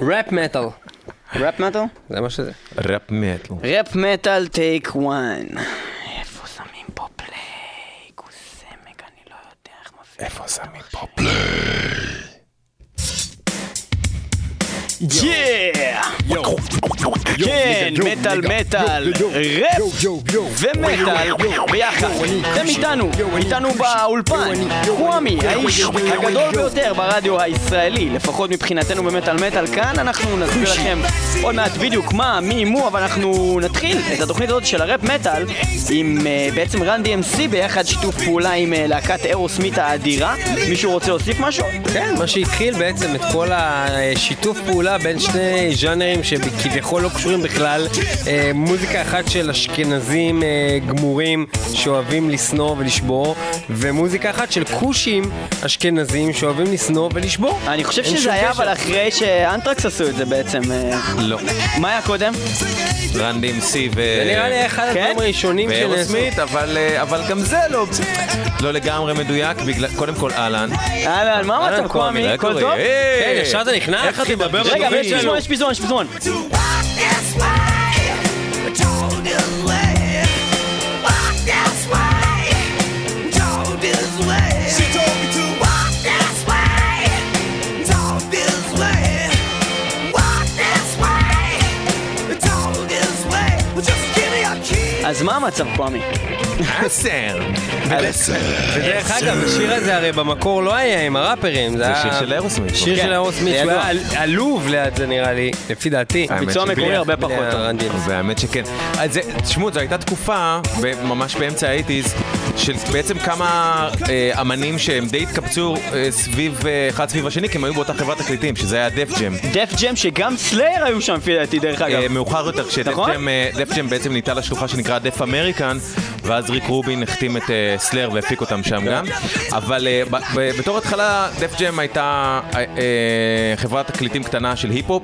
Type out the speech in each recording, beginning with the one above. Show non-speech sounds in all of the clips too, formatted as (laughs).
ראפ מטאל. ראפ מטאל? זה מה שזה. ראפ מטל. ראפ מטאל take one. איפה שמים פה play? כוסאמק, אני לא יודע איך מפעיל. איפה שמים פה yeah! כן, מטאל מטאל, ראפ ומטאל ביחד. אתם איתנו, איתנו באולפן, קוואמי, האיש הגדול ביותר ברדיו הישראלי, לפחות מבחינתנו במטאל מטאל. כאן אנחנו נסביר לכם עוד מעט בדיוק מה, מי, מו, אבל אנחנו נתחיל את התוכנית הזאת של הראפ מטאל עם אה, בעצם רן DMC ביחד שיתוף פעולה עם אה, להקת אירוסמית האדירה. מישהו רוצה להוסיף משהו? כן, מה שהתחיל בעצם את כל השיתוף פעולה בין שני ז'אנרים שכביכול לא קשורים בכלל. אה, מוזיקה אחת של אשכנזים אה, גמורים שאוהבים לשנוא ולשבור, ומוזיקה אחת של כושים אשכנזים שאוהבים לשנוא ולשבור. אני חושב שזה היה קשר. אבל אחרי שאנטרקס עשו את זה בעצם. אה, לא. מה היה קודם? רן DMC ו... זה נראה לי אחד כן? הדברים הראשונים שנעשו. ואירוסמית, אבל אה, אבל גם זה לא... לא לגמרי מדויק, בגלל... קודם כל אהלן. אהלן, מה המצב קוואמי? מה הכל? טוב? כן, ישר אתה נכנס, איך אתה מדבר רגע? יש פזמון, יש פזמון, יש פזמון. אז מה המצב קוואמי? עשר. ודרך אגב, השיר הזה הרי במקור לא היה עם הראפרים, זה. שיר של אירוסמית. שיר כן, של אירוסמית, שהוא ידוע. היה על- עלוב ליד זה נראה לי, לפי דעתי. הביצוע המקורי הרבה פחות DMC. והאמת שכן. תשמעו, זו הייתה תקופה, ממש באמצע האייטיז, של בעצם כמה אה, אמנים שהם די התקבצו אה, סביב, אה, אחד סביב השני, כי הם היו באותה חברת תקליטים, שזה היה Def Jam. Def Jam שגם סלייר היו שם לפי דעתי דרך אגב. אה, מאוחר יותר, כש Def נכון? Jam, אה, בעצם ניטה לשלוחה שנקרא Def American, ואז ריק רובין החתים את אה, סלייר והפיק אותם שם גם. אבל אה, בתור התחלה, Def Jam הייתה אה, חברת תקליטים קטנה של היפ-הופ,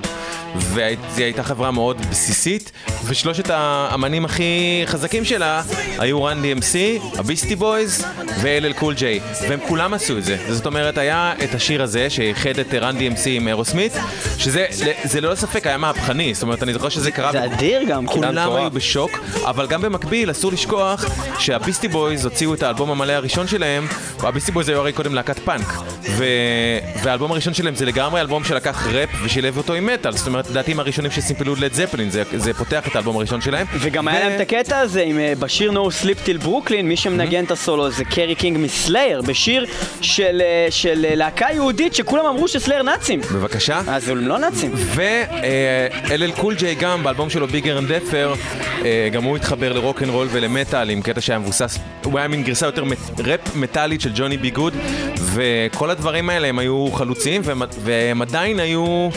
וזו הייתה חברה מאוד בסיסית, ושלושת האמנים הכי חזקים שלה היו Run DMC, ה Beastie Boys ו-LL Cool J, והם כולם עשו את זה. זאת אומרת, היה את השיר הזה שאיחד את Run DMC עם אירוסמית, שזה זה ללא ספק היה מהפכני, זאת אומרת, אני זוכר שזה קרה... זה אדיר גם. כולם. היו בשוק, אבל גם במקביל אסור לשכוח שה Beastie Boys הוציאו את האלבום המלא הראשון שלהם, וה Beastie Boys היו הרי קודם להקת פאנק, ו... והאלבום הראשון שלהם זה לגמרי אלבום שלקח ראפ ושילב אותו עם מטאל, זאת אומרת, לדעתי הם הראשונים שסימפלו לד זפלין, זה, זה פותח את האלבום הראשון שלהם. וגם היה להם את הקטע הזה עם אה, בשיר No Sleep Till Brooklyn, מי שמנגן את הסולו זה קרי קינג מסלייר, בשיר של אה, של, אה, להקה יהודית שכולם אמרו שסלייר נאצים. בבקשה. אז הם לא נאצים. ו-LL Cool J גם באלבום שלו Bigger and Deffer, גם הוא התחבר לרוקנרול ולמטאל עם קטע שהיה מבוסס, הוא היה מין גרסה יותר ראפ מטאלית של Johnny B. Goode, וכל הדברים האלה הם היו חלוצים והם, והם עדיין היו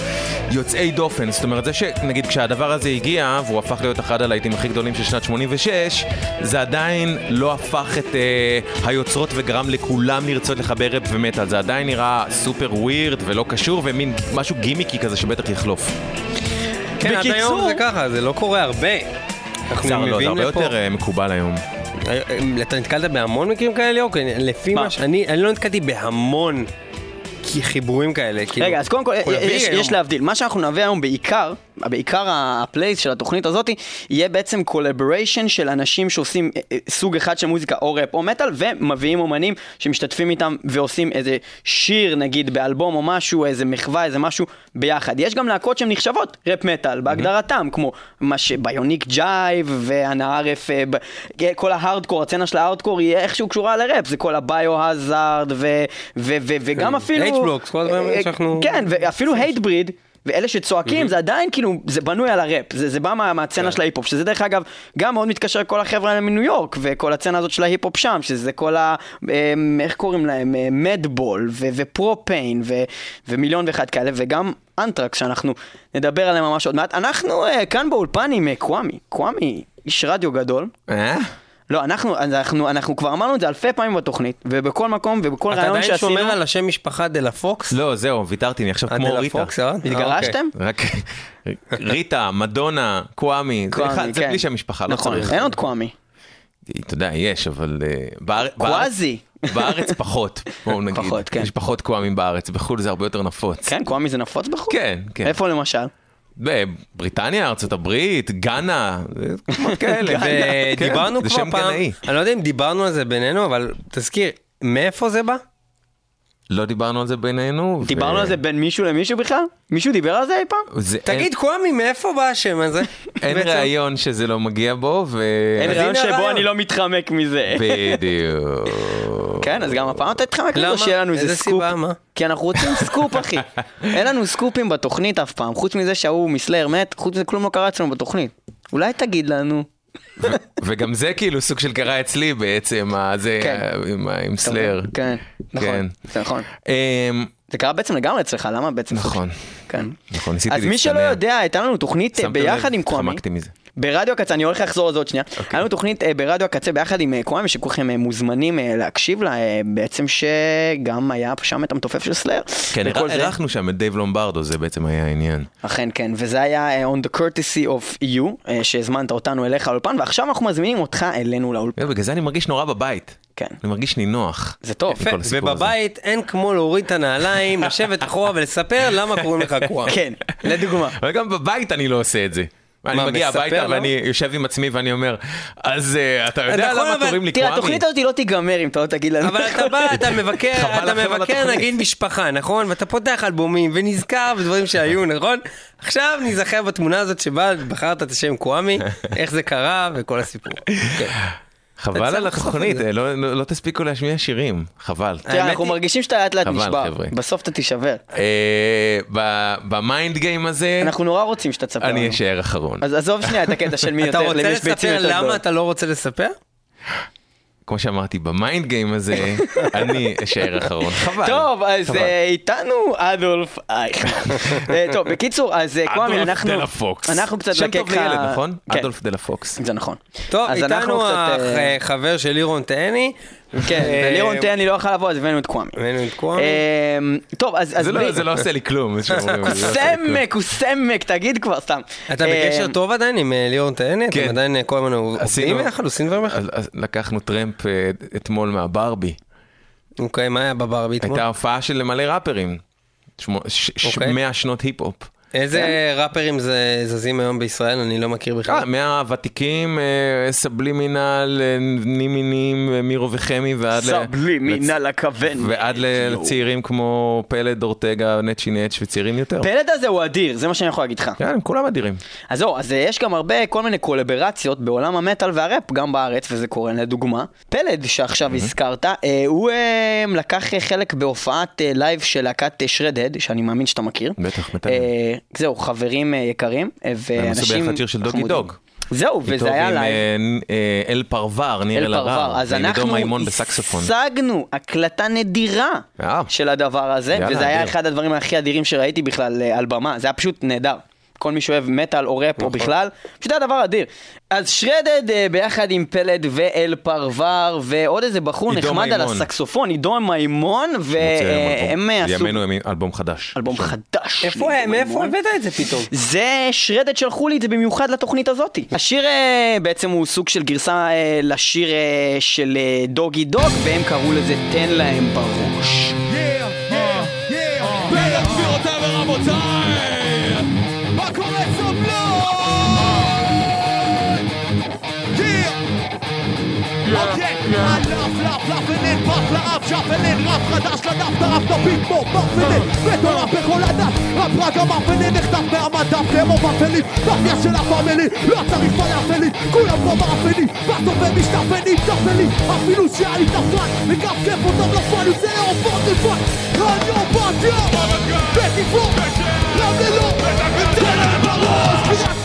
יוצאי דופן, זאת אומרת זה שנגיד כשהדבר הזה הגיע והוא הפך להיות אחד הלהיטים הכי גדולים של שנת 86, זה עדיין לא הפך את אה, היוצרות וגרם לכולם לרצות לחבר ראפ ומטאל, זה עדיין נראה סופר ווירד ולא קשור ומין משהו גימיקי כזה שבטח יחלוף. כן, עד בקיצור- היום זה ככה, זה לא קורה הרבה. אנחנו זה לא, זה הרבה. יותר אה, מקובל היום. אה, אתה נתקלת בהמון מקרים כאלה, אוקיי? לפי מה? ש... אני לא נתקלתי בהמון חיבורים כאלה. כאילו, רגע, אז קודם כל. יש להבדיל. מה שאנחנו נביא היום בעיקר, בעיקר הפלייליסט של התוכנית הזאת, יהיה בעצם collaboration של אנשים שעושים אה, אה, סוג אחד של מוזיקה, או ראפ או מטאל, ומביאים אומנים שמשתתפים איתם ועושים איזה שיר, נגיד, באלבום או משהו, איזה מחווה, איזה משהו, ביחד. יש גם להקות שהן נחשבות ראפ מטאל, בהגדרתם, כמו מה ש Bionic Jive, והנערף, אה, כל ההארדקור, הסצנה של ההארדקור היא איכשהו קשורה לראפ, זה כל ה Biohazard, ו- וגם כן, אפילו... H-Blockx, כל הדברים שאנחנו- כן, ואפילו Hatebreed. ואלה שצועקים זה עדיין כאילו, זה בנוי על הראפ, זה, זה בא מה, כן. מהסצנה של ההיפ-הופ, שזה דרך אגב גם מאוד מתקשר לכל החבר'ה האלה מניו יורק, וכל הסצנה הזאת של ההיפ-הופ שם, שזה כל ה... אמ, איך קוראים להם? Madball, ו Pro-Pain, ו- ומיליון ואחד כאלה, וגם אנטרקס, שאנחנו נדבר עליהם ממש עוד מעט. אנחנו אה, כאן באולפן עם אה, קוואמי, קוואמי, איש רדיו גדול. אה? לא, אנחנו, אנחנו, אנחנו כבר אמרנו את זה אלפי פעמים בתוכנית, ובכל מקום ובכל אתה ראיון עדיין שעשינו. שומר על השם משפחה דה לה פוקס? לא, זהו, ויתרתי, אני עכשיו כמו דה לה ריטה. פוקס, אה? התגרשתם? רק (laughs) ריטה, מדונה, קוואמי, זה כן. בלי שם משפחה, לא נכון, צריך. אין עוד קוואמי. אתה יודע, יש, אבל אה, קוואזי. בארץ פחות, בואו (laughs) נגיד. פחות, כן. יש פחות קוואמים בארץ, בחו"ל זה הרבה יותר נפוץ. כן, קוואמי זה נפוץ בחו"ל? כן, כן. איפה למשל? בבריטניה, ארצות הברית, גאנה, (laughs) כאלה. כן, זה כבר פעם. אני לא יודע אם דיברנו על זה בינינו, אבל תזכיר, מאיפה זה בא? לא דיברנו על זה בינינו. ו- דיברנו על זה בין מישהו למישהו בכלל? מישהו דיבר על זה אי פעם? זה- תגיד, קוואמי, מאיפה בא השם הזה? (laughs) אין? ראיון שזה לא מגיע בו, ו... אין ראיון שבו הרעיון. אני לא מתחמק מזה. בדיוק. כן, אז גם הפעם אתה תתחמק למה? לנו שיהיה לנו איזה איזה סקופ. סיבה? מה? כי אנחנו רוצים (laughs) סקופ, אחי. אין לנו סקופים בתוכנית אף פעם, חוץ מזה שההוא מסלייר מת, חוץ מזה כלום לא קרה אצלנו בתוכנית. אולי תגיד לנו. וגם זה כאילו סוג של קרה אצלי בעצם, הזה, כן. עם, עם סלייר. כן, נכון, כן. זה נכון. אמ, זה קרה בעצם לגמרי אצלך, למה בעצם? נכון. כן. נכון, ניסיתי אז מי שלא להצטנע. יודע, הייתה לנו תוכנית ביחד לב? עם קוואמי. חמקתי מזה. ברדיו הקצה, אני הולך לחזור על זה עוד שנייה. אוקיי. היה לנו תוכנית אה, ברדיו הקצה ביחד עם אה, קוואמי, שכולכם אה, מוזמנים אה, להקשיב לה, אה, בעצם שגם היה שם את המתופף של סלייר. כן. אירחנו שם את דייב לומברדו, זה בעצם היה העניין. אכן כן, וזה היה אה, on the courtesy of you, אה, שהזמנת אותנו אליך לאולפן, ועכשיו אנחנו מזמינים אותך אלינו לאולפן. בגלל זה אני מרגיש נורא בבית. כן. אני מרגיש נינוח. זה טוב. יפה, הסיפור הזה. ובבית אין כמו להוריד את הנעליים, לשבת אחורה ולספר למה קוראים לך (laughs) קוואמי. כן, לדוגמה. אבל גם בבית אני לא עושה את זה. אני מגיע הביתה למה? ואני יושב עם עצמי ואני אומר, אז אה, אתה יודע נכון, למה קוראים לי תראה, קוואמי? התוכנית הזאת לא תיגמר אם אתה לא תגיד לנו. אבל אתה בא, (laughs) אתה מבקר, אתה על מבקר. נגיד משפחה, נכון? ואתה פותח אלבומים ונזכר בדברים שהיו, (laughs) נכון? עכשיו נזכר בתמונה הזאת שבה בחרת את השם קוואמי, (laughs) איך זה קרה וכל הסיפור. חבל אתה על התוכנית. אה, לא- לא לא תספיקו להשמיע שירים, חבל. אנחנו היא- מרגישים שאתה לאט לאט נשבר. בסוף אתה תישבר. אה, ב mind game הזה, אנחנו נורא רוצים שאתה תספר. אני אשאר אחרון. אז עזוב שנייה את הקטע של מי אתה יותר, רוצה למי יש ביצים לספר יותר למה גדולות. אתה לא רוצה לספר? כמו שאמרתי, ב mind game הזה, (laughs) אני אשאר אחרון. חבל. טוב, אז. אה, איתנו אדולף אייכמן. (laughs) אה, טוב, בקיצור, אז אה, קוואמי, אדולף אנחנו... דלה פוקס. אנחנו קצת שם לקק טוב לילד, נכון? כן, אדולף דלה פוקס. זה נכון. טוב, אז אנחנו איתנו החבר של לירון תהני. כן, אה, ולירון תהני לא יכול לבוא, אז הבאנו את קוואמי. הבאנו את קוואמי. אה, טוב, אז... אז זה לא- לא עושה לי כלום. מה שאומרים, הוא זה לא עושה לי כלום. סמק, הוא סמק, תגיד כבר סתם. אתה אה, בקשר טוב עדיין עם אה, לירון? כן. אתם עדיין אה, כל הזמן עובדים ביחד? עושים דברים אז לקחנו טרמפ אה, אתמול מהברבי. אוקיי, מה היה בברבי אתמול? הייתה הופעה של מלא ראפרים. שמו- ש- ש- אוקיי. 100 שנות היפ-הופ. איזה ראפרים זה זזים היום בישראל? אני לא מכיר אה, בכלל. מהוותיקים, אה, סבלימינל, אה, נימינים, אה, מירו וחמי, ועד ל... סבלימינל הכוון. ועד לצעירים כמו פלד, אורטגה, נצ'י נץ' וצעירים יותר. פלד הזה הוא אדיר, זה מה שאני יכול להגיד לך. כן, הם כולם אדירים. אז זהו, אז אה, יש גם הרבה כל מיני קולברציות בעולם המטאל והראפ, גם בארץ, וזה קורה לדוגמה. פלד, שעכשיו הזכרת, אה, הוא אה, לקח אה, חלק בהופעת אה, live של להקת Shredhead, שאני מאמין שאתה מכיר. בטח, מתאם. זהו, חברים אה, יקרים, אה, ואנשים... עשו ביחד שיר של דוגי חמודים. דוג. זהו, איתו וזה היה live. נ- אה, אל פרבר, ניר אל אלהרר. אז אנחנו. השגנו הקלטה נדירה. של הדבר הזה, וזה היה. אחד הדברים הכי אדירים שראיתי בכלל על במה, זה היה פשוט נהדר. כל מי שאוהב מטאל או ראפ או נכון. בכלל, פשוט היה דבר אדיר. אז שרדד אה, ביחד עם פלד ואל פרבר ועוד איזה בחור נחמד על. הסקסופון, עידו מימון, והם אלבום. עשו בימינו הם אלבום חדש. אלבום. חדש. איפה, מאיפה מימון. הבאת את זה פתאום? זה שרדד שלחו לי את זה במיוחד לתוכנית הזאתי. השיר אה, בעצם הוא סוג של גרסה אה, לשיר אה, של אה, דוגי דוג, והם קראו לזה תן להם בראש. סובלות? אוקיי, ענף לפלף ונדבק לאף שפלן רף חדש לדף טרף תביט כמו מרפנן מטורף בכל הדף רב רק המרפנן נחטף מהמדף כמו מרפנית מאפיה של הפאמילי לא צריך פלאפלים כולם פה מרפנים בסוף הם משתפנים טפלים אפילו שהיה לי תפן וגם כיף אותם לפן זה עופות לבן רדיו בתיה בתקווה רמלה לא תן להם בראש קריית שמונה טבריה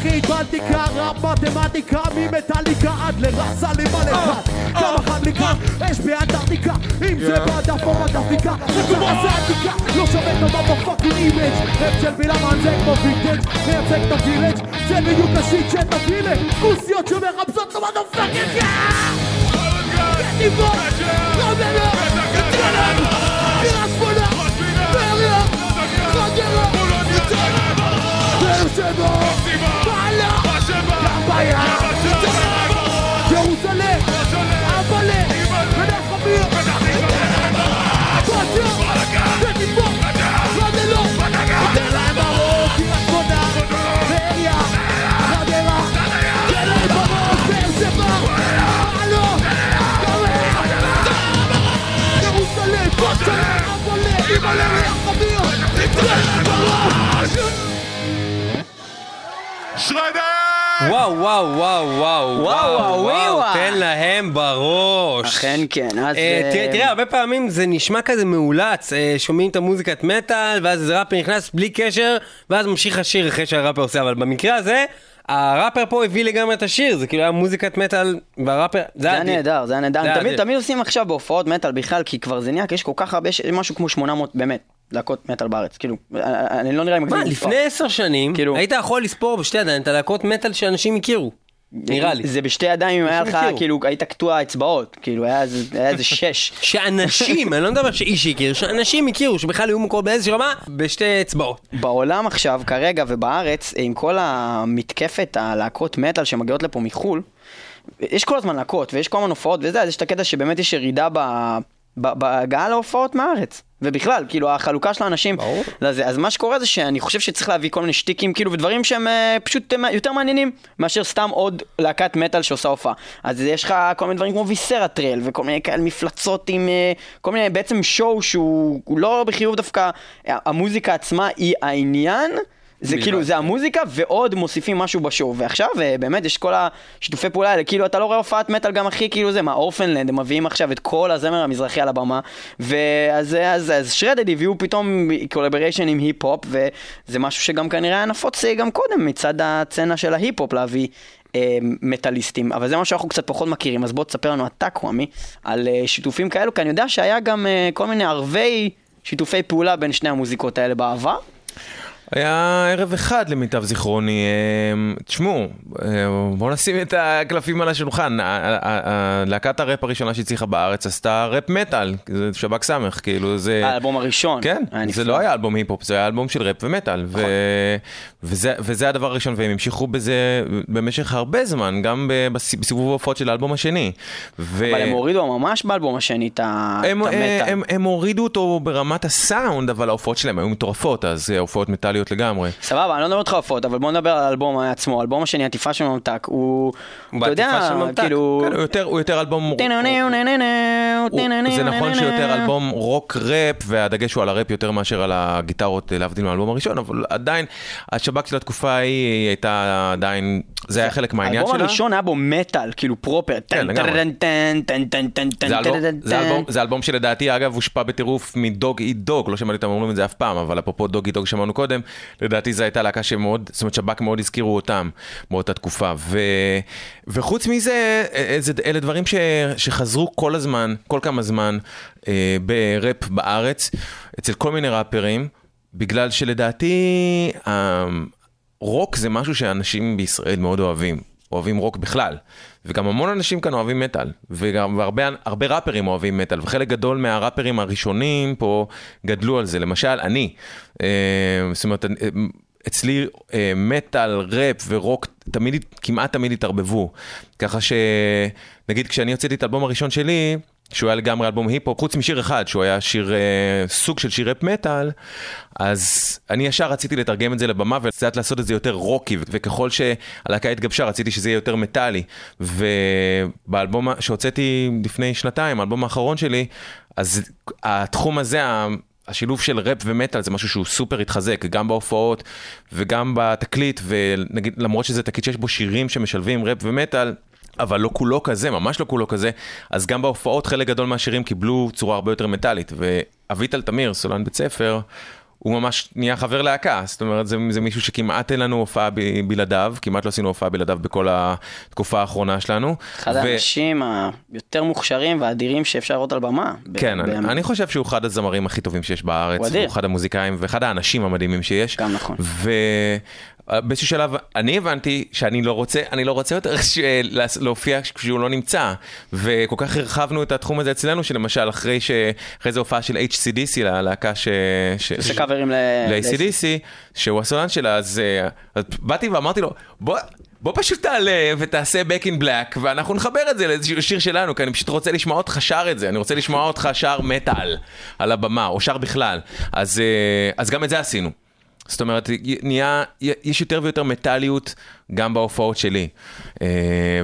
בכיר בנדיקה רב מתמטיקה ממטאליקה עד לראסה למלא אחד כמה חד מכאן אש באנטרקטיקה אם זה בדף או בדפיקה זה זה עתיקה לא שווה טובה בפאקינג אימג' של בילם זה כמו וינטג' מייצג את הווילג' זה בדיוק השיט שתביא לכוסיות שמרמזות לו מודפאקינג נתיבות, רמלה, ירושלים, קריית שמונה, טבריה, חדרה, באר שבע, מעלה, ים בים, ירושלים, אבלה, בנס חמיר, בתיה, נתיבות, רמלה, תן להם בראש, קריית שמונה, טבריה, חדרה, תן להם בראש, באר שבע, מעלה, ירושלים, בתיה, אבלה, אימא'לה, ים חמיר, תן להם בראש וואו, וואו, וואו, וואו, וואו, וואו. תן להם בראש. אכן כן, אז... אה, אה, תראה, תראה, הרבה פעמים זה נשמע כזה מאולץ, אה, שומעים את המוזיקת מטאל, ואז איזה ראפר נכנס בלי קשר, ואז ממשיך השיר אחרי שהראפר עושה, אבל במקרה הזה, הראפר פה הביא לגמרי את השיר, זה כאילו היה מוזיקת מטאל, והראפר... זה היה. נהדר, זה היה נהדר. תמיד. תמיד עושים עכשיו בהופעות מטאל בכלל, כי כבר זה נהיה, כי יש כל כך הרבה, יש משהו כמו 800, באמת, להקות מטאל בארץ. כאילו, אני לא נראה לי מגזים. מה. לפני עשר שנים, כאילו- היית יכול לספור בשתי ידיים את הלהקות מטאל שאנשים הכירו. נראה לי. זה בשתי ידיים, אם היה לך. כאילו, היית קטוע אצבעות. כאילו, היה איזה היה איזה שש. (laughs) שאנשים, אני לא מדבר שאיש הכיר, שאנשים הכירו, שבכלל היו מקור באיזושהי רמה, בשתי אצבעות. בעולם עכשיו, כרגע ובארץ, עם כל המתקפת הלהקות מטאל שמגיעות לפה מחו"ל, יש כל הזמן להקות, ויש כל הזמן הופעות וזה, אז יש את הקטע שבאמת יש ירידה ב... בהגעה להופעות מהארץ. ובכלל, כאילו, החלוקה של האנשים ברור. לזה. אז מה שקורה זה שאני חושב שצריך להביא כל מיני שטיקים, כאילו, ודברים שהם אה, פשוט אה, יותר מעניינים מאשר סתם עוד להקת מטאל שעושה הופעה. אז יש לך כל מיני דברים כמו ויסרה טרל, וכל מיני כאלה מפלצות עם אה, כל מיני, בעצם שואו שהוא הוא לא בחיוב דווקא, המוזיקה עצמה היא העניין. זה. כאילו, זה המוזיקה ועוד מוסיפים משהו בשואו. ועכשיו, אה, באמת, יש כל השיתופי פעולה האלה, כאילו, אתה לא רואה הופעת מטאל גם הכי, כאילו זה, מה, אורפנלנד, הם מביאים עכשיו את כל הזמר המזרחי על הבמה, ואז אז, אז Shredhead הביאו פתאום collaboration עם היפ-הופ, וזה משהו שגם כנראה היה נפוץ אה, גם קודם מצד הצצנה של ההיפ-הופ להביא. אה, מטאליסטים, אבל זה מה שאנחנו קצת פחות מכירים, אז בוא תספר לנו אתה, קוואמי, על אה, שיתופים כאלו, כי אני יודע שהיה גם אה, כל מיני ערבי שיתופי פעולה בין שני המוזיקות האלה בעבר. היה ערב אחד למיטב זיכרוני. אה, תשמעו, אה, בואו נשים את הקלפים על השולחן. להקת הראפ הראשונה שהצליחה בארץ עשתה ראפ מטאל, זה שב"כ סמך, כאילו זה... האלבום הראשון. כן, זה. לא היה אלבום היפ-הופ, זה היה אלבום של ראפ ומטאל. ו... וזה, הדבר הראשון, והם המשיכו בזה במשך הרבה זמן, גם בסיבוב ההופעות של האלבום השני. אבל הם הורידו ממש באלבום השני את המטאל. הם, הם הורידו אותו ברמת הסאונד, אבל ההופעות שלהם היו מטורפות, אז אה, הופעות מטאליות לגמרי. סבבה, אני לא מדבר איתך הופעות, אבל בוא נדבר על האלבום עצמו. האלבום השני, עטיפה של ממתק, הוא... הוא בעטיפה של ממתק. כאילו... כן, הוא יותר, הוא יותר אלבום... זה נכון שהוא יותר אלבום רוק ראפ, והדגש הוא על הראפ יותר מאשר על הגיטרות, להבדיל מהאלבום הראשון, אבל עדיין, השב"כ של התקופה ההיא היא הייתה עדיין, זה היה חלק מהעניין האלבום שלה. הראשון היה בו מטאל, כאילו פרופר. זה אלבום שלדעתי אגב הושפע בטירוף מדוג אי דוג, לא שמעתי אותם אומרים את זה אף פעם, אבל אפרופו דוג אי דוג שמענו קודם, לדעתי זו הייתה להקה שמאוד, זאת אומרת שב"כ מאוד הזכירו אותם באותה תקופה. ו, וחוץ מזה, אה, זה, אלה דברים ש, שחזרו כל הזמן, כל כמה זמן, אה, בראפ בארץ, אצל כל מיני ראפרים, בגלל שלדעתי אה, רוק זה משהו שאנשים בישראל מאוד אוהבים. אוהבים רוק בכלל, וגם המון אנשים כאן אוהבים מטאל, וגם הרבה ראפרים אוהבים מטאל, וחלק גדול מהראפרים הראשונים פה גדלו על זה, למשל אני, אה, זאת אומרת, אה, אצלי אה, מטאל, ראפ ורוק תמיד, כמעט תמיד התערבבו, ככה שנגיד כשאני הוצאתי את האלבום הראשון שלי, שהוא היה לגמרי אלבום היפ-הופ, חוץ משיר אחד, שהוא היה שיר, אה, סוג של שיר ראפ מטאל, אז אני ישר רציתי לתרגם את זה לבמה וקצת לעשות את זה יותר רוקי, וככל שהלהקה התגבשה רציתי שזה יהיה יותר מטאלי. ובאלבום שהוצאתי לפני שנתיים, האלבום האחרון שלי, אז התחום הזה, השילוב של ראפ ומטאל זה משהו שהוא סופר התחזק, גם בהופעות וגם בתקליט, ונגיד למרות שזה תקליט שיש בו שירים שמשלבים ראפ ומטאל, אבל לא כולו כזה, ממש לא כולו כזה, אז גם בהופעות חלק גדול מהשירים קיבלו צורה הרבה יותר מטאלית, ואביטל תמיר, סולן בית ספר, הוא ממש נהיה חבר להקה, זאת אומרת זה, זה מישהו שכמעט אין לנו הופעה ב- בלעדיו, כמעט לא עשינו הופעה בלעדיו בכל התקופה האחרונה שלנו. אחד ו- האנשים היותר מוכשרים והאדירים שאפשר לראות על במה. כן, אני. אני חושב שהוא אחד הזמרים הכי טובים שיש בארץ, הוא אדיר. הוא אחד המוזיקאים ואחד האנשים המדהימים שיש. גם נכון. ו... אה, באיזשהו שלב אני הבנתי שאני לא רוצה, אני לא רוצה יותר (laughs) להס- להופיע כשהוא לא נמצא. וכל כך הרחבנו את התחום הזה אצלנו, שלמשל אחרי ש... אחרי זה הופעה של HCDC, ללהקה ש... ש... קאברים. ל-ACDC, שהוא הסולן שלה, אז אה, אז באתי ואמרתי לו, בוא... בוא פשוט תעלה ותעשה Back in Black ואנחנו נחבר את זה לאיזשהו שיר שלנו כי אני פשוט רוצה לשמוע אותך שר את זה, אני רוצה לשמוע אותך שר מטאל על הבמה או שר בכלל, אז, אה, אז גם את זה עשינו. זאת אומרת, נהיה, יש יותר ויותר מטאליות גם בהופעות שלי. אה,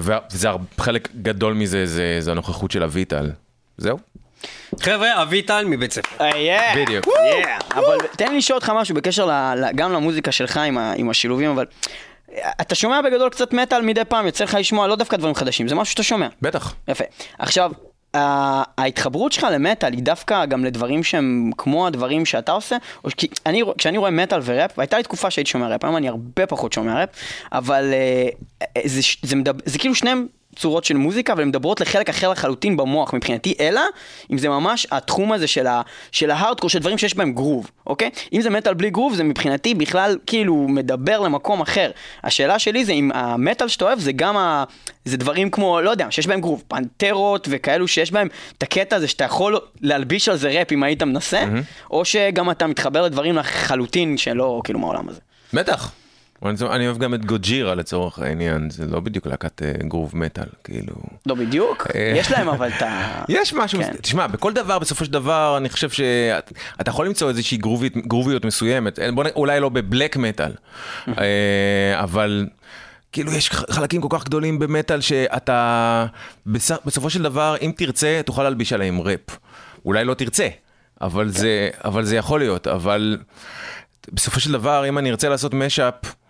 וזה חלק גדול מזה, זה, זה הנוכחות של אביטל. זהו. חבר'ה, אביטל מבית ספר. אה, yeah. בדיוק. Yeah. אבל תן לי לשאול אותך משהו בקשר ל, ל, גם למוזיקה שלך עם, ה, עם השילובים, אבל אה, אתה שומע בגדול קצת מטאל מדי פעם, יוצא לך לשמוע לא דווקא דברים חדשים, זה משהו שאתה שומע. בטח. יפה. עכשיו, ההתחברות שלך למטאל היא דווקא גם לדברים שהם כמו הדברים שאתה עושה? או כי אני, כשאני רואה מטאל וראפ, והייתה לי תקופה שהייתי שומע ראפ, היום אני הרבה פחות שומע ראפ, אבל אה, אה, זה, זה, מדבר, זה כאילו שניהם צורות של מוזיקה, אבל הן מדברות לחלק אחר לחלוטין במוח מבחינתי, אלא אם זה ממש התחום הזה של, ה, של ההארדקור, של דברים שיש בהם גרוב, אוקיי? אם זה מטאל בלי גרוב, זה מבחינתי בכלל כאילו מדבר למקום אחר. השאלה שלי זה אם המטאל שאתה אוהב זה גם ה... זה דברים כמו, לא יודע, שיש בהם גרוב, פנטרות וכאלו שיש בהם את הקטע הזה שאתה יכול להלביש על זה ראפ אם היית מנסה, או שגם אתה מתחבר לדברים לחלוטין שלא כאילו מהעולם הזה. בטח. אני אוהב גם את גוג'ירה לצורך העניין, זה לא בדיוק להקת אה, גרוב מטאל, כאילו... לא בדיוק, אה. יש להם אבל את ה... (laughs) יש משהו, כן. תשמע, בכל דבר בסופו של דבר אני חושב שאתה יכול למצוא איזושהי גרוביות מסוימת, נ... אולי לא בבלק מטאל, (laughs) אה, אבל כאילו יש חלקים כל כך גדולים במטאל שאתה בס... בסופו של דבר אם תרצה תוכל להלביש עליהם ראפ, אולי לא תרצה, אבל, זה, אבל זה יכול להיות, אבל בסופו של דבר אם אני ארצה לעשות משאפ אה,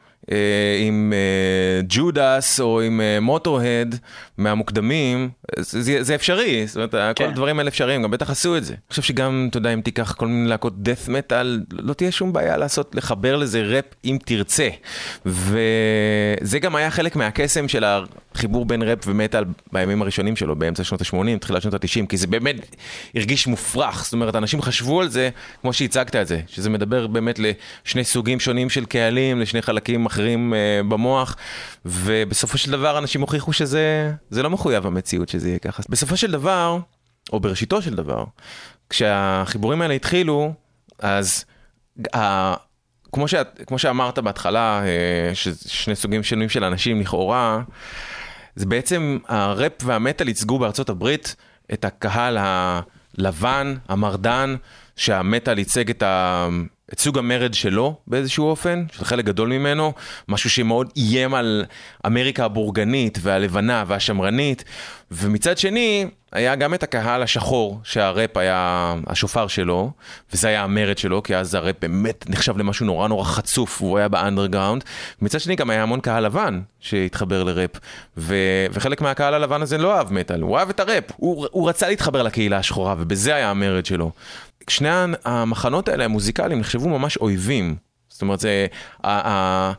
עם אה, ג'ודס או עם אה, מוטוהד מהמוקדמים, זה, זה, אפשרי, זאת אומרת, כל כן. הדברים האלה אפשריים, גם בטח עשו את זה. אני חושב שגם, אתה יודע, אם תיקח כל מיני להקות death metal, לא תהיה שום בעיה לעשות, לחבר לזה ראפ אם תרצה. וזה גם היה חלק מהקסם של החיבור בין ראפ ומטאל בימים הראשונים שלו, באמצע שנות ה-80, תחילת שנות ה-90, כי זה באמת הרגיש מופרך, זאת אומרת, אנשים חשבו על זה, כמו שהצגת את זה, שזה מדבר באמת לשני סוגים שונים של קהלים, לשני חלקים אחרים אה, במוח, ובסופו של דבר אנשים הוכיחו שזה זה לא מחויב המציאות שזה יהיה ככה. בסופו של דבר, או בראשיתו של דבר, כשהחיבורים האלה התחילו, אז. כמו, שאת, כמו שאמרת בהתחלה, אה, ששני סוגים שונים של אנשים לכאורה, זה בעצם הראפ והמטאל ייצגו בארצות הברית את הקהל הלבן, המרדן, שהמטאל ייצג את, ה... את סוג המרד שלו באיזשהו אופן, שזה חלק גדול ממנו, משהו שמאוד איים על אמריקה הבורגנית והלבנה והשמרנית, ומצד שני, היה גם את הקהל השחור, שהראפ היה השופר שלו, וזה היה המרד שלו, כי אז הראפ באמת נחשב למשהו נורא נורא חצוף, והוא היה באנדרגראונד. מצד שני גם היה המון קהל לבן שהתחבר לראפ, ו- וחלק מהקהל הלבן הזה לא אהב מטאל, הוא אהב את הראפ, הוא, הוא רצה להתחבר לקהילה השחורה, ובזה היה המרד שלו. שני המחנות האלה, המוזיקליים, נחשבו ממש אויבים. זאת אומרת, זה... ה- ה-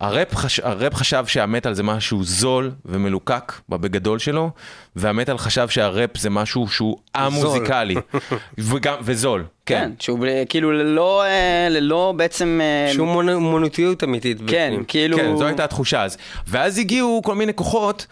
הראפ, חש... הראפ חשב שהמטאל זה משהו זול ומלוקק בגדול שלו, והמטאל חשב שהראפ זה משהו שהוא א-מוזיקלי. (laughs) וגם, וזול, כן, כן. שהוא כאילו ללא, אה, ללא בעצם... אה, שהוא מונ- מונוטיות אמיתית. כן, בפנים. כאילו... כן, זו הייתה התחושה אז. ואז הגיעו כל מיני כוחות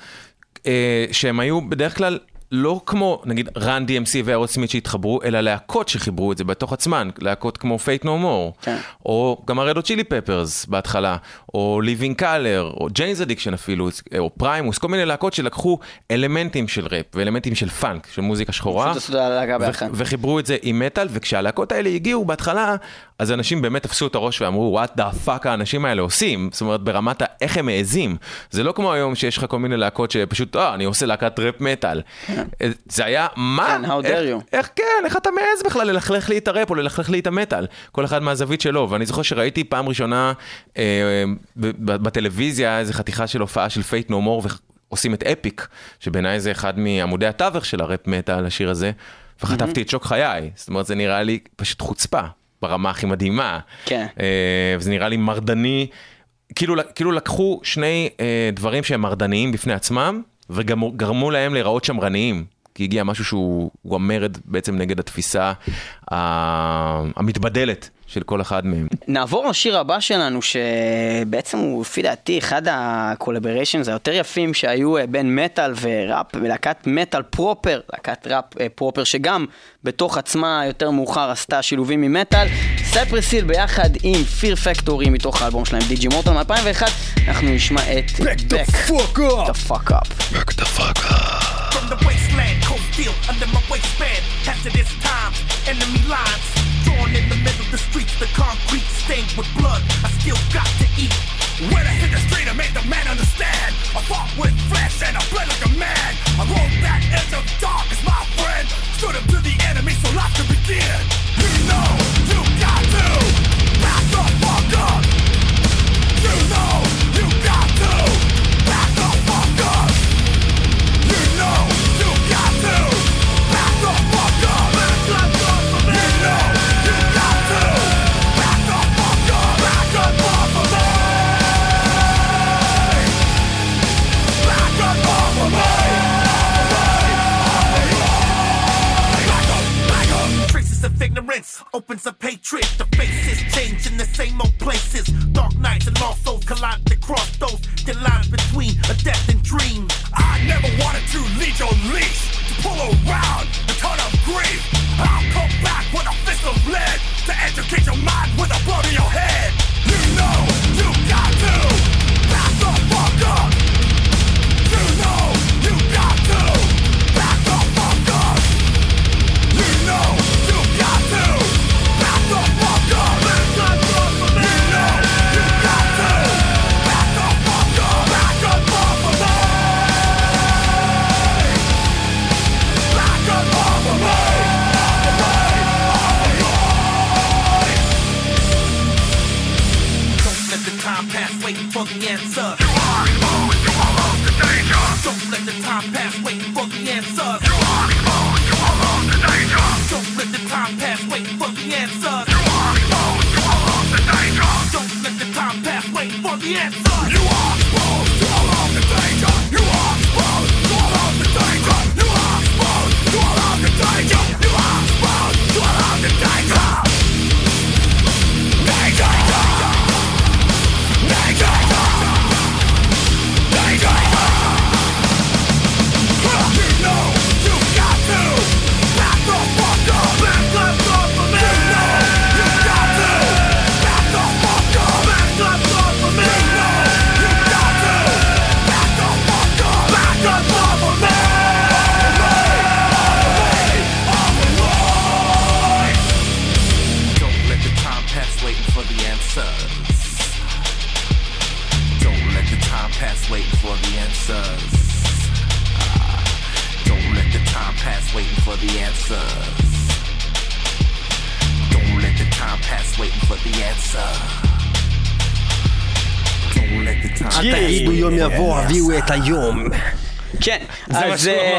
אה, שהם היו בדרך כלל לא כמו נגיד Run DMC ו Aerosmith שהתחברו, אלא להקות שחיברו את זה בתוך עצמן, להקות כמו No More, כן. או גם ה Red Hot Chili Peppers בהתחלה, או Living Color, או Jane's Addiction אפילו, או Primus, כל מיני להקות שלקחו אלמנטים של ראפ ואלמנטים של פאנק, של מוזיקה שחורה. וחיברו את זה עם מטאל, וכשהלהקות האלה הגיעו בהתחלה, אז אנשים באמת תפסו את הראש ואמרו, what the fuck האנשים האלה עושים? זאת אומרת, ברמת ה- איך הם מעזים. זה לא כמו היום שיש לך כל מיני להקות שפשוט, אה, אני עושה להקת ראפ מטאל. אה, זה היה, מה? כן, how dare you. איך כן, איך אתה מעז בכלל ללכלך לי את הראפ או ללכלך לי את המטאל? כל אחד מהזווית שלו. ואני זוכר שראיתי פעם ראשונה אה, בטלוויזיה איזה חתיכה של הופעה של Faith No More ועושים את Epic, שבעיניי זה אחד מעמודי התווך של הראפ מטאל, השיר הזה, וחטפתי את שוק חיי. זאת אומרת, זה נראה לי פשוט חוצפה. ברמה הכי מדהימה. כן. אה, וזה נראה לי מרדני. כאילו, כאילו לקחו שני אה, דברים שהם מרדניים בפני עצמם, וגרמו להם להיראות שמרניים. כי הגיע משהו שהוא הוא המרד בעצם נגד התפיסה המתבדלת של כל אחד מהם. נעבור לשיר הבא שלנו, שבעצם הוא לפי דעתי אחד ה collaborations היותר יפים שהיו אה, בין מטאל וראפ, ולהקת מטאל proper, להקת ראפ proper שגם בתוך עצמה יותר מאוחר עשתה שילובים עם מטאל. Cypress Hill ביחד עם Fear Factory מתוך האלבום שלהם Digimortal מ-2001, אנחנו נשמע את Back the fuck up. the fuck up. From the wasteland, cold steel under my waistband. Hazardous times, enemy lines. Drawn in the middle of the streets, the concrete stained with blood. I still got to eat. When I hit the street, I made the man understand. I fought with flesh and I bled like a man. I rode that edge of darkness, my friend. Stood up to the enemy so life could begin. You know אז אה,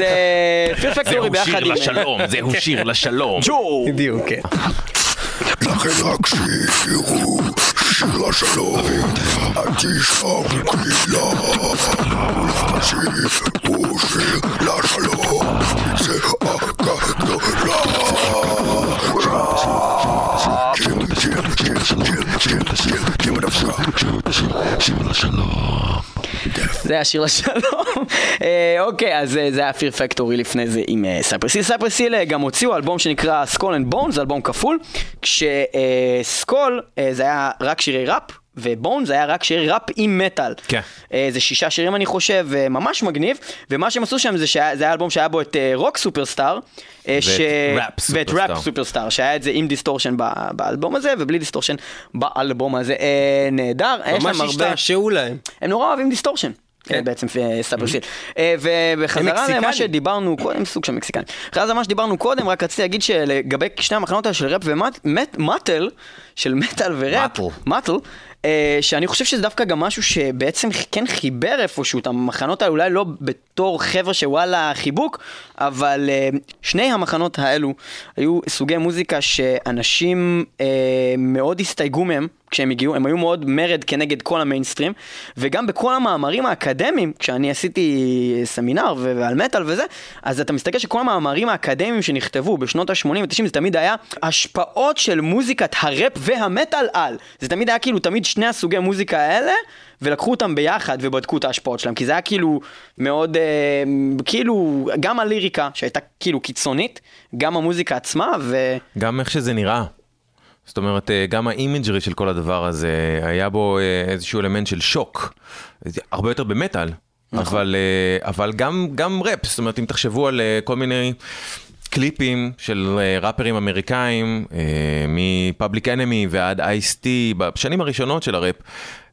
אה, פיר פקטורי ביחד עם... זהו שיר לשלום. ג'ו! בדיוק, כן. לכן רק שירו שיר לשלום, אל תשמע בקלילה, שירו שיר לשלום, זה אהבה גדולה. שיר, שיר, שיר, שיר, שיר, שיר, שיר בנפשך. שיר לשלום. זה היה שיר לשלום. אה, אוקיי, אז אה, זה היה Fear Factory לפני זה עם Cypress Hill. Cypress Hill אה, גם הוציאו אלבום שנקרא Skull and זה אלבום כפול, כש Skull זה היה רק שירי ראפ. ו Bone זה היה רק שירי ראפ עם מטאל. כן. זה שישה שירים אני חושב, ממש מגניב, ומה שהם עשו שם זה שזה היה אלבום שהיה בו את Rock Superstar. ש- Rap ואת Superstar. Rap Superstar, שהיה את זה עם distortion ב- באלבום הזה, ובלי distortion באלבום הזה. נהדר, יש ממש להם הרבה... השתעשעו להם. הם נורא אוהבים distortion. כן. בעצם אה, Cypress Hill. אה, ובחזרה למה. שדיברנו קודם, סוג של מקסיקנים. חזרה למה שדיברנו קודם, רק רציתי להגיד שלגבי שני המחנות האלה של ראפ ומטל, של מטאל וראפ, מטל. אה, שאני חושב שזה דווקא גם משהו שבעצם כן חיבר איפשהו את המחנות האלה, אולי לא בתור חבר'ה שוואלה חיבוק, אבל שני המחנות האלו היו סוגי מוזיקה שאנשים מאוד הסתייגו מהם. כשהם הגיעו, הם היו מאוד מרד כנגד כל המיינסטרים, וגם בכל המאמרים האקדמיים, כשאני עשיתי סמינר ו- ועל מטאל וזה, אז אתה מסתכל שכל המאמרים האקדמיים שנכתבו בשנות ה-80 ו-90 זה תמיד היה השפעות של מוזיקת הראפ והמטאל על. זה תמיד היה כאילו תמיד שני הסוגי מוזיקה האלה, ולקחו אותם ביחד ובדקו את ההשפעות שלהם, כי זה היה כאילו מאוד, אה, כאילו, גם הליריקה שהייתה כאילו קיצונית, גם המוזיקה עצמה, ו... גם איך שזה נראה. זאת אומרת, אה, גם ה imagery של כל הדבר הזה, היה בו אה, איזשהו אלמנט של שוק. הרבה יותר במטאל, אבל, אה, אבל גם, גם ראפ, זאת אומרת, אם תחשבו על כל מיני קליפים של אה, ראפרים אמריקאים, אה, מ Public Enemy ועד Ice-T, בשנים הראשונות של הראפ,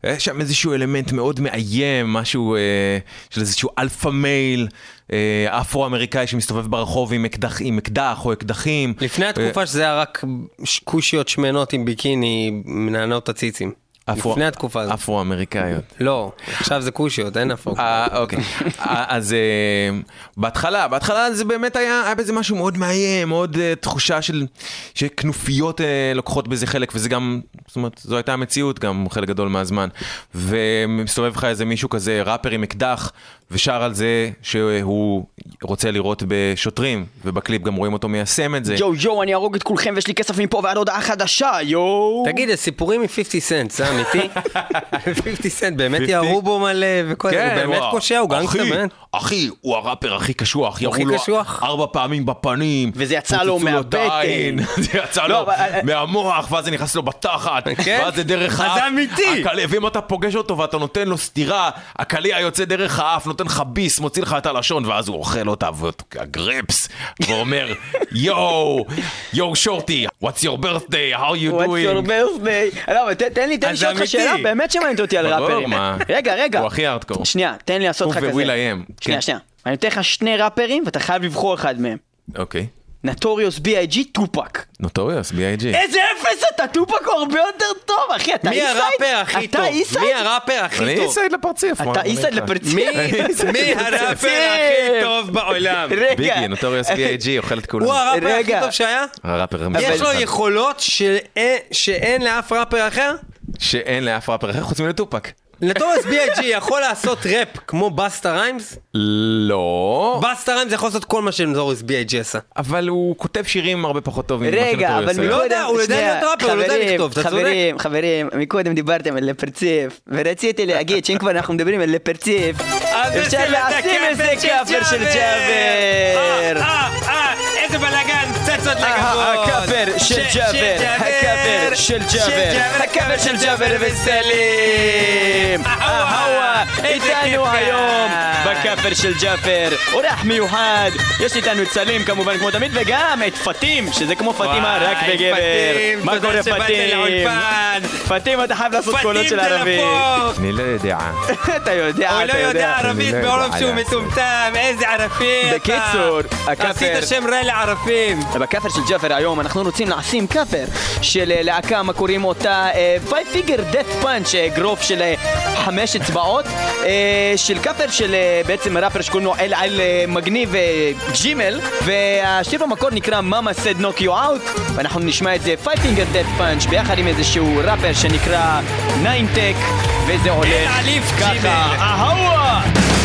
יש שם איזשהו אלמנט מאוד מאיים, משהו אה, של איזשהו alpha male. אה, אפרו-אמריקאי שמסתובב ברחוב עם אקדח, עם אקדח או אקדחים. לפני התקופה שזה היה רק כושיות שמנות עם ביקיני מנענעות הציצים. אפרו- לפני התקופה הזאת. אפרו-אמריקאיות. לא, עכשיו זה כושיות, אין אפרו. אה, אוקיי. אה, אז אה, בהתחלה, בהתחלה זה באמת היה, היה בזה משהו מאוד מאיים, מאוד תחושה של, שכנופיות לוקחות בזה חלק, וזה גם, זאת אומרת, זו הייתה המציאות גם חלק גדול מהזמן. ומסתובב לך איזה מישהו כזה, ראפר עם אקדח, ושר על זה שהוא רוצה לירות בשוטרים, ובקליפ גם רואים אותו מיישם את זה. יואו יואו אני אהרוג את כולכם ויש לי כסף מפה ועד הודעה חדשה יואו תגיד, זה סיפורים מ-50 Cent, זה אמיתי? (laughs) 50 Cent באמת 50? ירו בו מלא וכל זה, הוא באמת וואו. פושע, הוא גנגסטר אחי, באמת. אחי, הוא הראפר הכי קשוח, ירו הכי לו קשוח? ארבע פעמים בפנים. וזה יצא לו מהבטן. (laughs) זה יצא לא, לו אבל- מהמוח, ואז זה נכנס לו בתחת, כן? ואז זה דרך אז האף. זה אמיתי. ואם אתה פוגש אותו ואתה נותן לו סטירה, הקליע יוצא דרך האף, נותן לך ביס, מוציא לך את הלשון, ואז הוא אוכל אותה, והגרפס, ואומר, יואו, יואו שורטי, what's your birthday, how you What's your doing? birthday? לא, אבל תן לי, תן לי לשאול אותך. שאלה באמת שמעניינת אותי על ראפרים. רגע, רגע. הוא הכי הארדקור. שנייה, תן לי לעשות הוא לך כזה. וויל איי-אם, שנייה, כן. שנייה. אני נותן לך שני ראפרים ואתה חייב לבחור אחד מהם. אוקיי. Notorious B.I.G, טופק. Notorious, B.I.G. איזה אפס אתה, טופק הוא הרבה יותר טוב, אחי, אתה מי איסייד? הראפר הכי אתה טוב? איסייד? מי הראפר הכי אני טוב? איסייד לפרצוף. מה, אתה איסייד אני? לפרצוף. מי מי הראפר הכי טוב בעולם? רגע. ביגי, Notorious B.I.G. אוכל את כולם. הוא הראפר הכי רגע. טוב שהיה? הראפר יש לו. יכולות שאין לאף ראפר אחר? שאין לאף ראפר אחר חוץ מלטופק. Notorious B.I.G יכול לעשות ראפ כמו בסטה ריימס? לא, בסטה ריימס יכול לעשות כל מה ש Notorious B.I.G עשה. אבל הוא כותב שירים הרבה פחות טוב ממה רגע, אבל לא. יודע, הוא יודע להיות ראפר, הוא יודע חברים, לכתוב, אתה צודק. חברים, חברים, מקודם דיברתם על לפרצף, ורציתי להגיד שאם כבר אנחנו מדברים על לפרצף, אפשר לשים איזה כאפר של ג'אבר. אה, אה, איזה בלאגן, פצצות לגבות. הכאפר של ג'אבר, הכאפר של ג'אבר, הכאפר של ג'אבר וסלים. אהווה, (laughs) איתנו היום בכאפר של ג'אפר, אורח מיוחד, יש איתנו את סלים כמובן כמו תמיד, וגם את פטים, שזה כמו פטימה רק בגבר. מה קורה פטים? פטים אתה חייב לעשות קולות של ערבים. טלפון. אני לא יודע. (laughs) אתה יודע, הוא אתה לא יודע. ערבית אני לא יודע שהוא לעשות. מטומטם, איזה ערפי אתה. בקיצור, הכאפר- עשית שם רע לערפים. בכאפר של ג'אפר היום אנחנו רוצים לשים כאפר של אה, להקה, מה קוראים אותה? Five Finger Death Punch, אגרוף של אה, חמש אצבעות, של כאפר של אה, בעצם ראפר שקוראים לו אל אל אה, מגניב אה, ג'ימל, והשיר במקור נקרא Mama Said Knock You Out, ואנחנו נשמע את זה Five Finger Death Punch ביחד עם איזשהו ראפר שנקרא ניינטק, וזה הולך ככה. אהווה!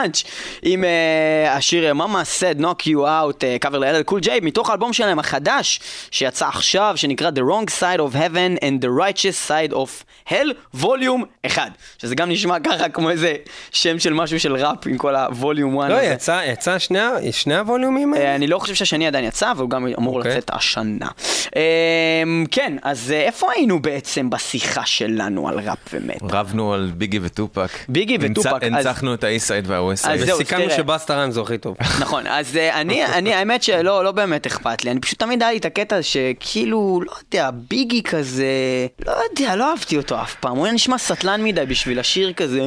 lunch עם אה, השיר מאמה said knock you out, אה, קאבר ל-LL קול ג'יי, מתוך האלבום שלהם החדש שיצא עכשיו, שנקרא The Wrong Side of Heaven and the Righteous Side of Hell, ווליום 1. שזה גם נשמע ככה כמו איזה שם של משהו של ראפ עם כל הווליום 1 לא, הזה. יצא, יצא שני, שני הווליומים האלה? אה, אני לא חושב שהשני עדיין יצא, אבל הוא גם אמור אוקיי. לצאת השנה. אה, כן, אז אה, איפה היינו בעצם בשיחה שלנו על ראפ ומטא? רבנו על ביגי וטופק. ביגי וטופק, אז- הנצחנו את האיסייד והווסייד. אז זהו, וסיכמנו תראה. שבאסטה ריימס הוא הכי טוב. (laughs) נכון, אז אה, אני, אני, האמת שלא לא באמת אכפת לי, אני פשוט תמיד היה לי את הקטע שכאילו, לא יודע, ביגי כזה, לא יודע, לא אהבתי אותו אף פעם, הוא היה נשמע סטלן מדי בשביל השיר כזה.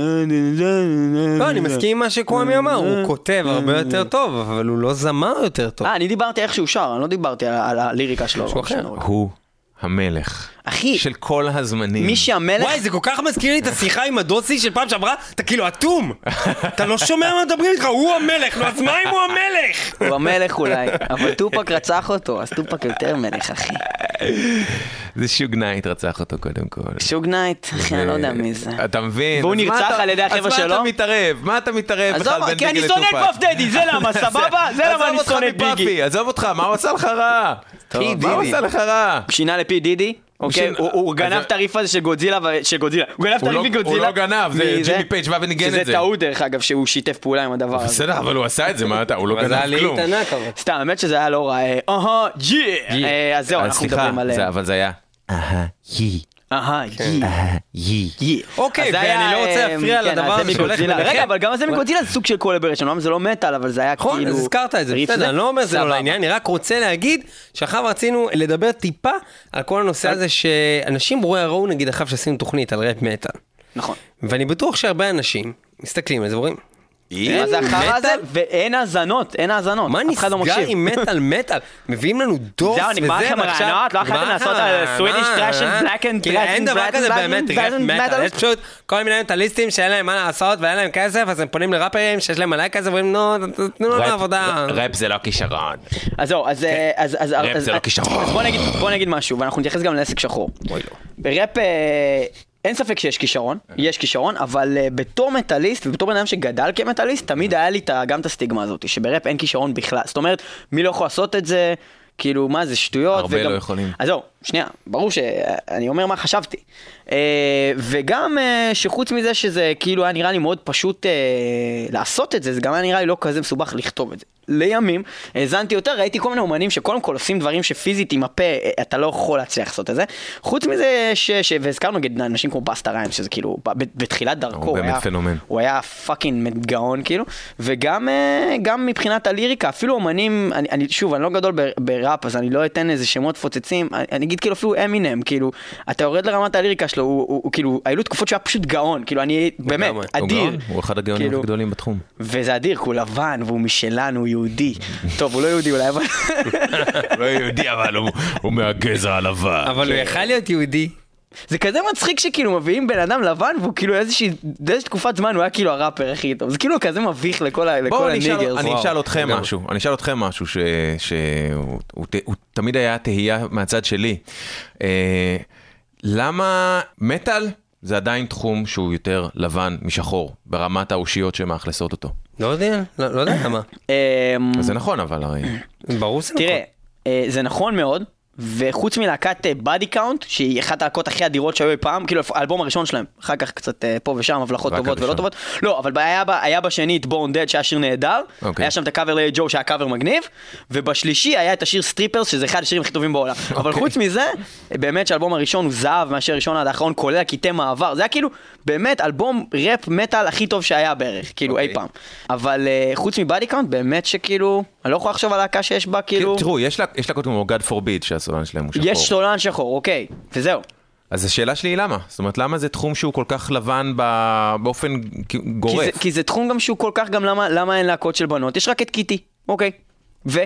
לא, אני מסכים עם מה שקוואמי אמר, הוא כותב הרבה יותר טוב, אבל הוא לא זמר יותר טוב. אה, אני דיברתי איך שהוא שר, אני לא דיברתי על, הליריקה. שלו. הוא המלך. אחי, של כל הזמנים. מי שהמלך... וואי, זה כל כך מזכיר לי את השיחה עם הדוסי של פעם שעברה, אתה כאילו אטום! אתה לא שומע מה מדברים איתך, הוא המלך, נו אז מה אם הוא המלך? הוא המלך אולי, אבל טופק רצח אותו, אז טופק יותר מלך, אחי. זה שוג נייט רצח אותו קודם כל. שוג נייט, אחי, אני לא יודע מי זה. אתה מבין? והוא אז מה נרצח אתה- על ידי החבר'ה אז מה שלו? אתה מתערב? מה אתה מתערב בכלל בין כי אני ביגי שונא לטופק? את פאף דדי, זה למה, (laughs) סבבה? זה למה אני שונא את עזוב אותך ביגי. מפאפי, עזוב אותך, מה הוא עשה לך רע? טוב, מה הוא דידי. עשה לך רע? שינה לפי דידי, אוקיי? הוא- גנב את הריף הזה של גודזילה, של גודזילה. הוא גנב את הריף מגודזילה. הוא לא גנב, זה ג'ימי פייג' בא וניגן את זה. שזה טעות דרך אגב, שהוא שיתף פעולה עם הדבר הזה. בסדר, אבל הוא עשה את זה, מה אתה? הוא לא גנב כלום. אבל. סתם, האמת שזה היה לא רע. אה, אהה, ג'י! אה, אז זהו, אז אנחנו מדברים על... אבל זה היה... אהה, יי, אהה, ג'י. אהה, יי. גי. אוקיי, זה ואני לא רוצה אה, להפריע כן, לדבר הזה זה שהולך. ביניכם. רגע, אבל גם זה מגודזילה זה סוג של collaboration, אומנם זה לא מטאל, אבל זה היה נכון, כאילו... אז הזכרת את זה, בסדר, אני לא אומר שזה לא. לעניין, אני רק רוצה להגיד שעכשיו רצינו לדבר טיפה על כל הנושא הזה שאנשים ראו נגיד עכשיו שעשינו תוכנית על רפ מטאל. נכון. ואני בטוח שהרבה אנשים מסתכלים על זה ואומרים, מה זה החרא הזה? ואין האזנות, אין האזנות. מה לא נסגר. עם מטאל מטאל? מביאים לנו דורס זהו, וזה, נגמר לכם הרעיונות? לא יכולתם לעשות אה? black and כאילו, black אין דבר כזה באמת מטאל. יש פשוט כל מיני מטאליסטים שאין להם מה לעשות ואין להם כסף, אז הם פונים לראפרים שיש להם מלא כסף, ואומרים, נו, תנו לנו עבודה. ראפ זה לא כישרון. אז זהו, אז... אה, אז- ראפ זה לא כישרון. בוא נגיד- משהו, ואנחנו נתייחס גם לעסק שחור. לא. בראפ אה, אין ספק שיש כישרון, יש כישרון, אבל אה, בתור מטאליסט ובתור בן אדם שגדל כמטאליסט, תמיד היה לי ה- גם את הסטיגמה הזאת, שבראפ אין כישרון בכלל. זאת אומרת, מי לא יכול לעשות את זה? כאילו, מה זה, שטויות. הרבה וגם- לא יכולים. אז זהו, שנייה, ברור שאני אומר מה חשבתי. אה, וגם אה, שחוץ מזה שזה כאילו היה נראה לי מאוד פשוט אה, לעשות את זה, זה גם היה נראה לי לא כזה מסובך לכתוב את זה. לימים, האזנתי יותר, ראיתי כל מיני אומנים שקודם כל עושים דברים שפיזית עם הפה, אתה לא יכול להצליח לעשות את זה. חוץ מזה, ש... ש... והזכרנו נגיד אנשים כמו בסטה ריים, שזה כאילו, בתחילת דרכו, הוא באמת היה, פנומן. הוא היה fucking גאון כאילו, וגם גם מבחינת הליריקה, אפילו אומנים, אני, אני שוב, אני לא גדול בראפ, אז אני לא אתן איזה שמות פוצצים, אני, אני אגיד כאילו אפילו אמינם, כאילו, אתה יורד לרמת הליריקה שלו, הוא, הוא, הוא כאילו, היו תקופות שהוא היה פשוט גאון, כאילו, אני באמת. הוא אדיר. גאון, הוא אחד הגאונים כאילו, הכי גדולים בתחום. וזה אדיר, כי הוא לבן, והוא משלנו, הוא יהודי. טוב, הוא לא יהודי אולי, אבל... (laughs) לא יהודי, אבל הוא מהגזע הלבן. אבל הוא יכל להיות יהודי. זה כזה מצחיק שכאילו מביאים בן אדם לבן, והוא כאילו איזושהי, באיזושהי תקופת זמן הוא היה כאילו הראפר הכי טוב. זה כאילו כזה מביך לכל ה- לכל בואו אני אשאל- הניגרס. אני אשאל אתכם. משהו, אני אשאל אתכם משהו ש- שהוא הוא ת- הוא תמיד היה תהייה מהצד שלי. אה, למה מטאל זה עדיין תחום שהוא יותר לבן משחור ברמת האושיות שמאכלסות אותו? לא יודע, לא לא יודע למה. אמ, זה נכון אבל הרי. ברור שזה נכון. תראה, אה, זה נכון מאוד, וחוץ מלהקת Body Count, שהיא אחת הלהקות הכי אדירות שהיו אי פעם, כאילו האלבום הראשון שלהם, אחר כך קצת אה, פה ושם הבלחות טובות ולא. טובות, לא, אבל היה בה- היה בשני את Born Dead שהיה שיר נהדר, אוקיי. היה שם את הקאבר ליי ג'ו שהיה קאבר מגניב, ובשלישי היה את השיר Strippers שזה אחד השירים הכי טובים בעולם, אבל אוקיי. חוץ מזה, באמת שהאלבום הראשון הוא זהב מהשיר הראשון עד האחרון, כולל הקטעי מעבר, זה היה כאילו באמת אלבום ראפ מטאל הכי טוב שהיה בערך, כאילו אי אוקיי. פעם, אבל אה, חוץ מ Body Count, באמת שכאילו, אני לא יכול לחשוב על להקה שיש בה כאילו... תראו, יש לה- יש להקות כמו God Forbid שהסולן שלהם הוא שחור. יש סולן שחור, אוקיי, וזהו. אז השאלה שלי היא למה? זאת אומרת, למה זה תחום שהוא כל כך לבן ב- באופן כ- כי גורף? זה, כי זה תחום גם שהוא כל כך, גם למה, למה אין להקות של בנות? יש רק את Kittie, אוקיי. ו...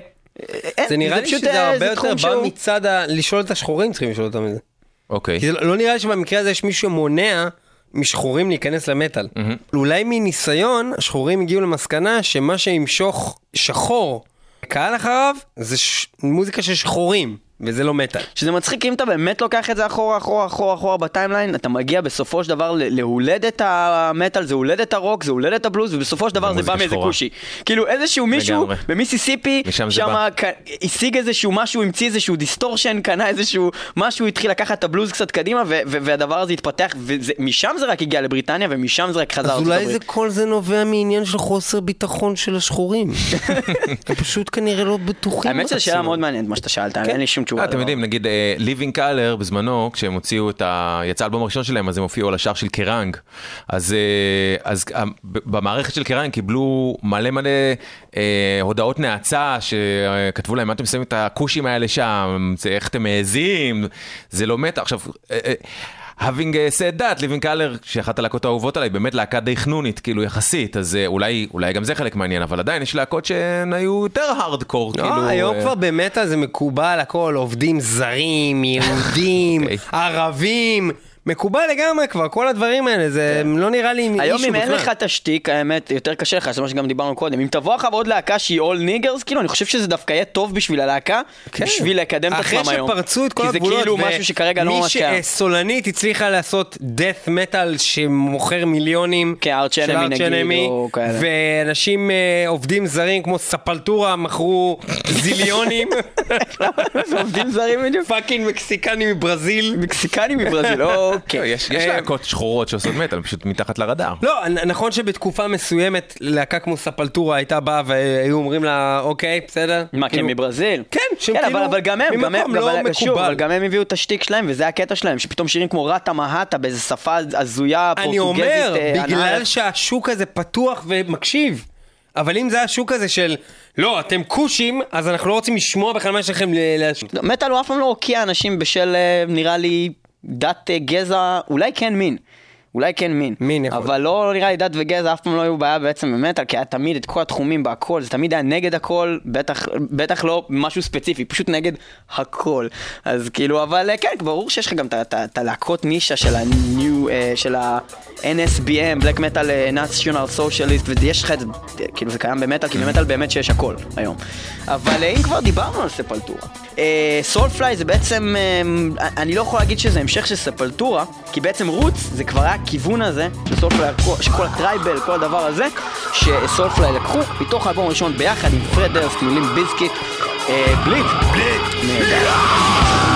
אין, זה נראה לי פשוט, שזה אה, הרבה זה יותר בא שהוא- מצד ה... לשאול את השחורים צריכים לשאול אותם את זה. אוקיי. כי זה לא לא נראה לי שבמקרה הזה יש מישהו שמונע משחורים להיכנס למטאל. אולי מניסיון, השחורים הגיעו למסקנה שמה שימשוך שחור קהל אחריו זה ש... מוזיקה של שחורים. וזה לא מטאל. שזה מצחיק, אם אתה באמת לוקח את זה אחורה, אחורה, אחורה, אחורה בטיימליין, אתה מגיע בסופו של דבר להולדת המטאל, זה הולדת הרוק, זה הולדת הבלוז, ובסופו של דבר זה בא מאיזה. כושי. כאילו איזשהו מישהו. במיסיסיפי. ק- השיג איזשהו משהו, המציא איזשהו דיסטורשן, קנה איזשהו משהו, התחיל לקחת את הבלוז קצת קדימה, והדבר הזה התפתח, ומשם זה רק הגיע לבריטניה, ומשם זה רק חזר אז לארצות אולי זה הברית. כל זה נובע מעניין של חוסר ביטחון של השחורים. (laughs) הם פשוט כנראה לא בטוחים האמת שזו שאלה בעצמם. מאוד מעניינת מה שאתה שאלת, אין לי שום תשובה. אה, אתם. יודעים, נגיד Living Colour בזמנו, כשהם הוציאו את ה... יצא האלבום הראשון שלהם, אז הם הופיעו על השער של Kerrang. אז אה, אה, במערכת של קרנג קיבלו מלא מלא אה, הודעות נאצה, שכתבו להם, מה אתם שמים את הכושים האלה שם, איך אתם מעזים, זה לא מתה. עכשיו... אה, אה, Having uh, said that, ליבינג קלר, שאחת הלהקות האהובות עליי, באמת להקה די חנונית, כאילו יחסית, אז אה, אולי, אולי גם זה חלק מעניין, אבל עדיין יש להקות שהן היו יותר הארדקור, לא, כאילו... היום אה, כבר במטא זה מקובל הכל, עובדים זרים, (laughs) יהודים, אוקיי. ערבים, מקובל לגמרי כבר, כל הדברים האלה, זה לא נראה לי כן. היום issue אם אין בכלל. לך תשתיק, האמת, יותר קשה לך, זה מה שגם דיברנו קודם. אם תבוא עכשיו עוד להקה שהיא all niggers, כאילו, אני חושב שזה דווקא יהיה טוב בשביל הלהקה, כן. בשביל לקדם את עצמם היום. אחרי שפרצו את כל כי הגבולות, זה כאילו משהו שכרגע לא ממש מי קיים. שסולנית הצליחה לעשות death metal שמוכר מיליונים, כן, Enemy Arch נגיד, או. ואנשים אה, עובדים זרים כמו Sepultura מכרו זיליונים, (laughs) עובדים זרים בדיוק. fucking מקסיקני מברזיל. מקסיקנים מברזיל, לא, אוקיי. יש, יש אה, להקות שחורות שעושות מטאל, פשוט מתחת לרדאר. לא, נכון שבתקופה מסוימת להקה כמו Sepultura הייתה באה והיו אומרים לה, אוקיי, בסדר? מה, כן, כאילו, מברזיל? כן, שהם כן, כאילו אבל, אבל גם הם, גם הם, לא אבל- שוב, מקובל. אבל גם הם הביאו את השטיק שלהם, וזה הקטע שלהם, שפתאום שירים כמו Ratamahatta באיזה שפה הזויה, אני פורטוגזית, אומר, אה, בגלל. שהשוק הזה פתוח ומקשיב. אבל אם זה השוק הזה של, לא, אתם כושים, אז אנחנו לא רוצים לשמוע בכלל מה יש לכם ל... ל- לא, מטאל הוא אף פעם לא הוקיע אנשים בשל, אה, נראה לי, דת, אה, גזע, אולי כן מין. אולי כן מין. מין יכול אבל לא, לא נראה לי דת וגזע אף פעם לא היו בעיה בעצם במטאל, כי היה תמיד את כל התחומים בהכל, זה תמיד היה נגד הכל, בטח, בטח לא משהו ספציפי, פשוט נגד הכל. אז כאילו, אבל אה, כן, ברור שיש לך גם את ה- ה- הלהקות נישה של ה-New, אה, של ה-NSBM, Black Metal אה, National Socialist, ויש לך את זה, אה, כאילו זה קיים במטאל, כי במטאל באמת שיש הכל היום. אבל אה, אם כבר דיברנו על Sepultura, Soulfly זה בעצם, אה, אני לא יכול להגיד שזה המשך של Sepultura, כי בעצם Roots זה כבר היה הכיוון הזה, ב Soulfly, שכל ה tribal, כל הדבר הזה, ש Soulfly לקחו מתוך האלבום הראשון ביחד עם פרד דרסט, מ Limp Bizkit, אה, Bleed. נהדר.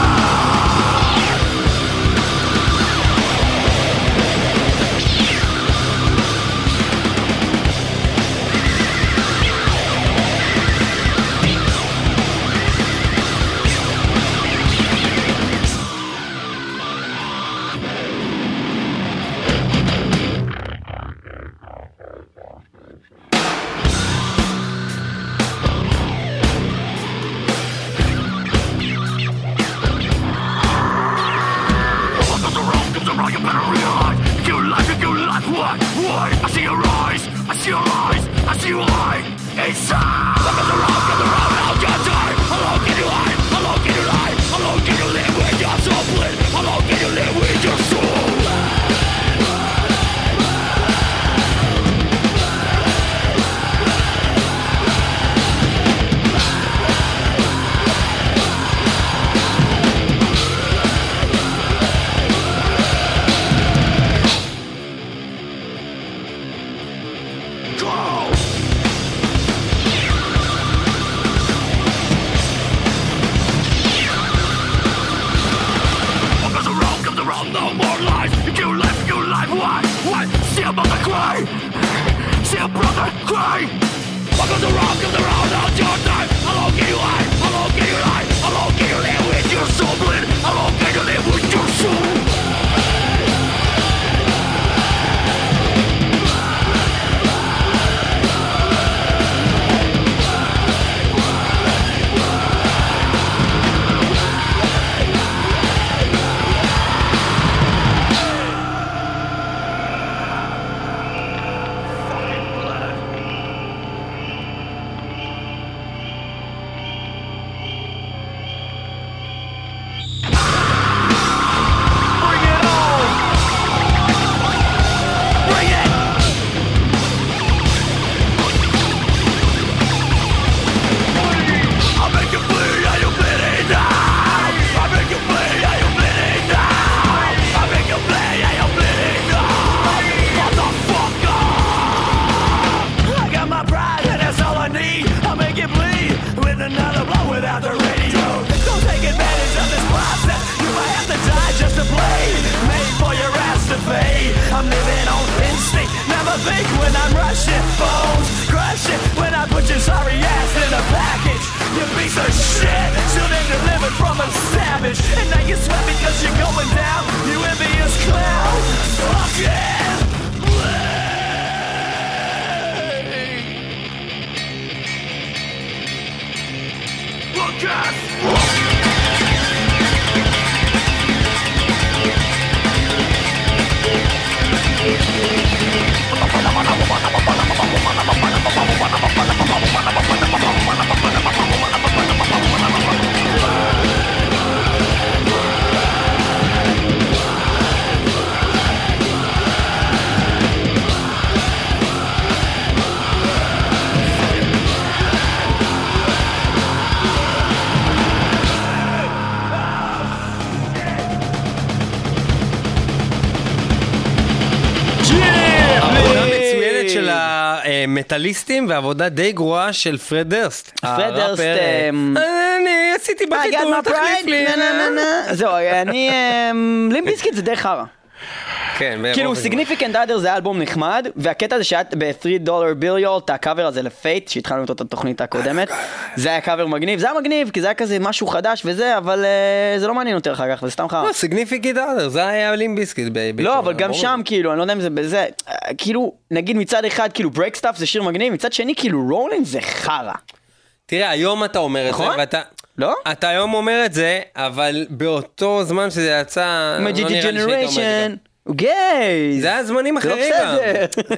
Just המטאליסטים ועבודה די גרועה של פרד דרסט. פרד דרסט, אמ, אני עשיתי my תחליף לי. זהו, אני... לימפ ביזקיט זה די חרא. כן, כאילו. Significant Other זה אלבום נחמד, והקטע הזה שהיה ב-3 Dollar Bill Y'all, הקאבר הזה ל Faith, שהתחלנו אותו את התוכנית הקודמת, זה היה קאבר מגניב, זה היה מגניב, כי זה היה כזה משהו חדש וזה, אבל אה, זה לא מעניין יותר אחר כך, זה סתם חרא. לא, Significant Other, זה היה לימפ ביזקיט. לא, אבל גם שם כאילו, אני לא יודע אם זה בזה, אה, כאילו, נגיד מצד אחד כאילו ברק סטאפ זה שיר מגניב, מצד שני כאילו רולינג זה חרא. תראה, היום אתה אומר את זה, נכון? ואתה... לא? אתה היום אומר את זה, אבל באותו זמן שזה יצא, לא את זה. ג'נריישן, הוא גיי. זה היה זמנים לא אחרים גם.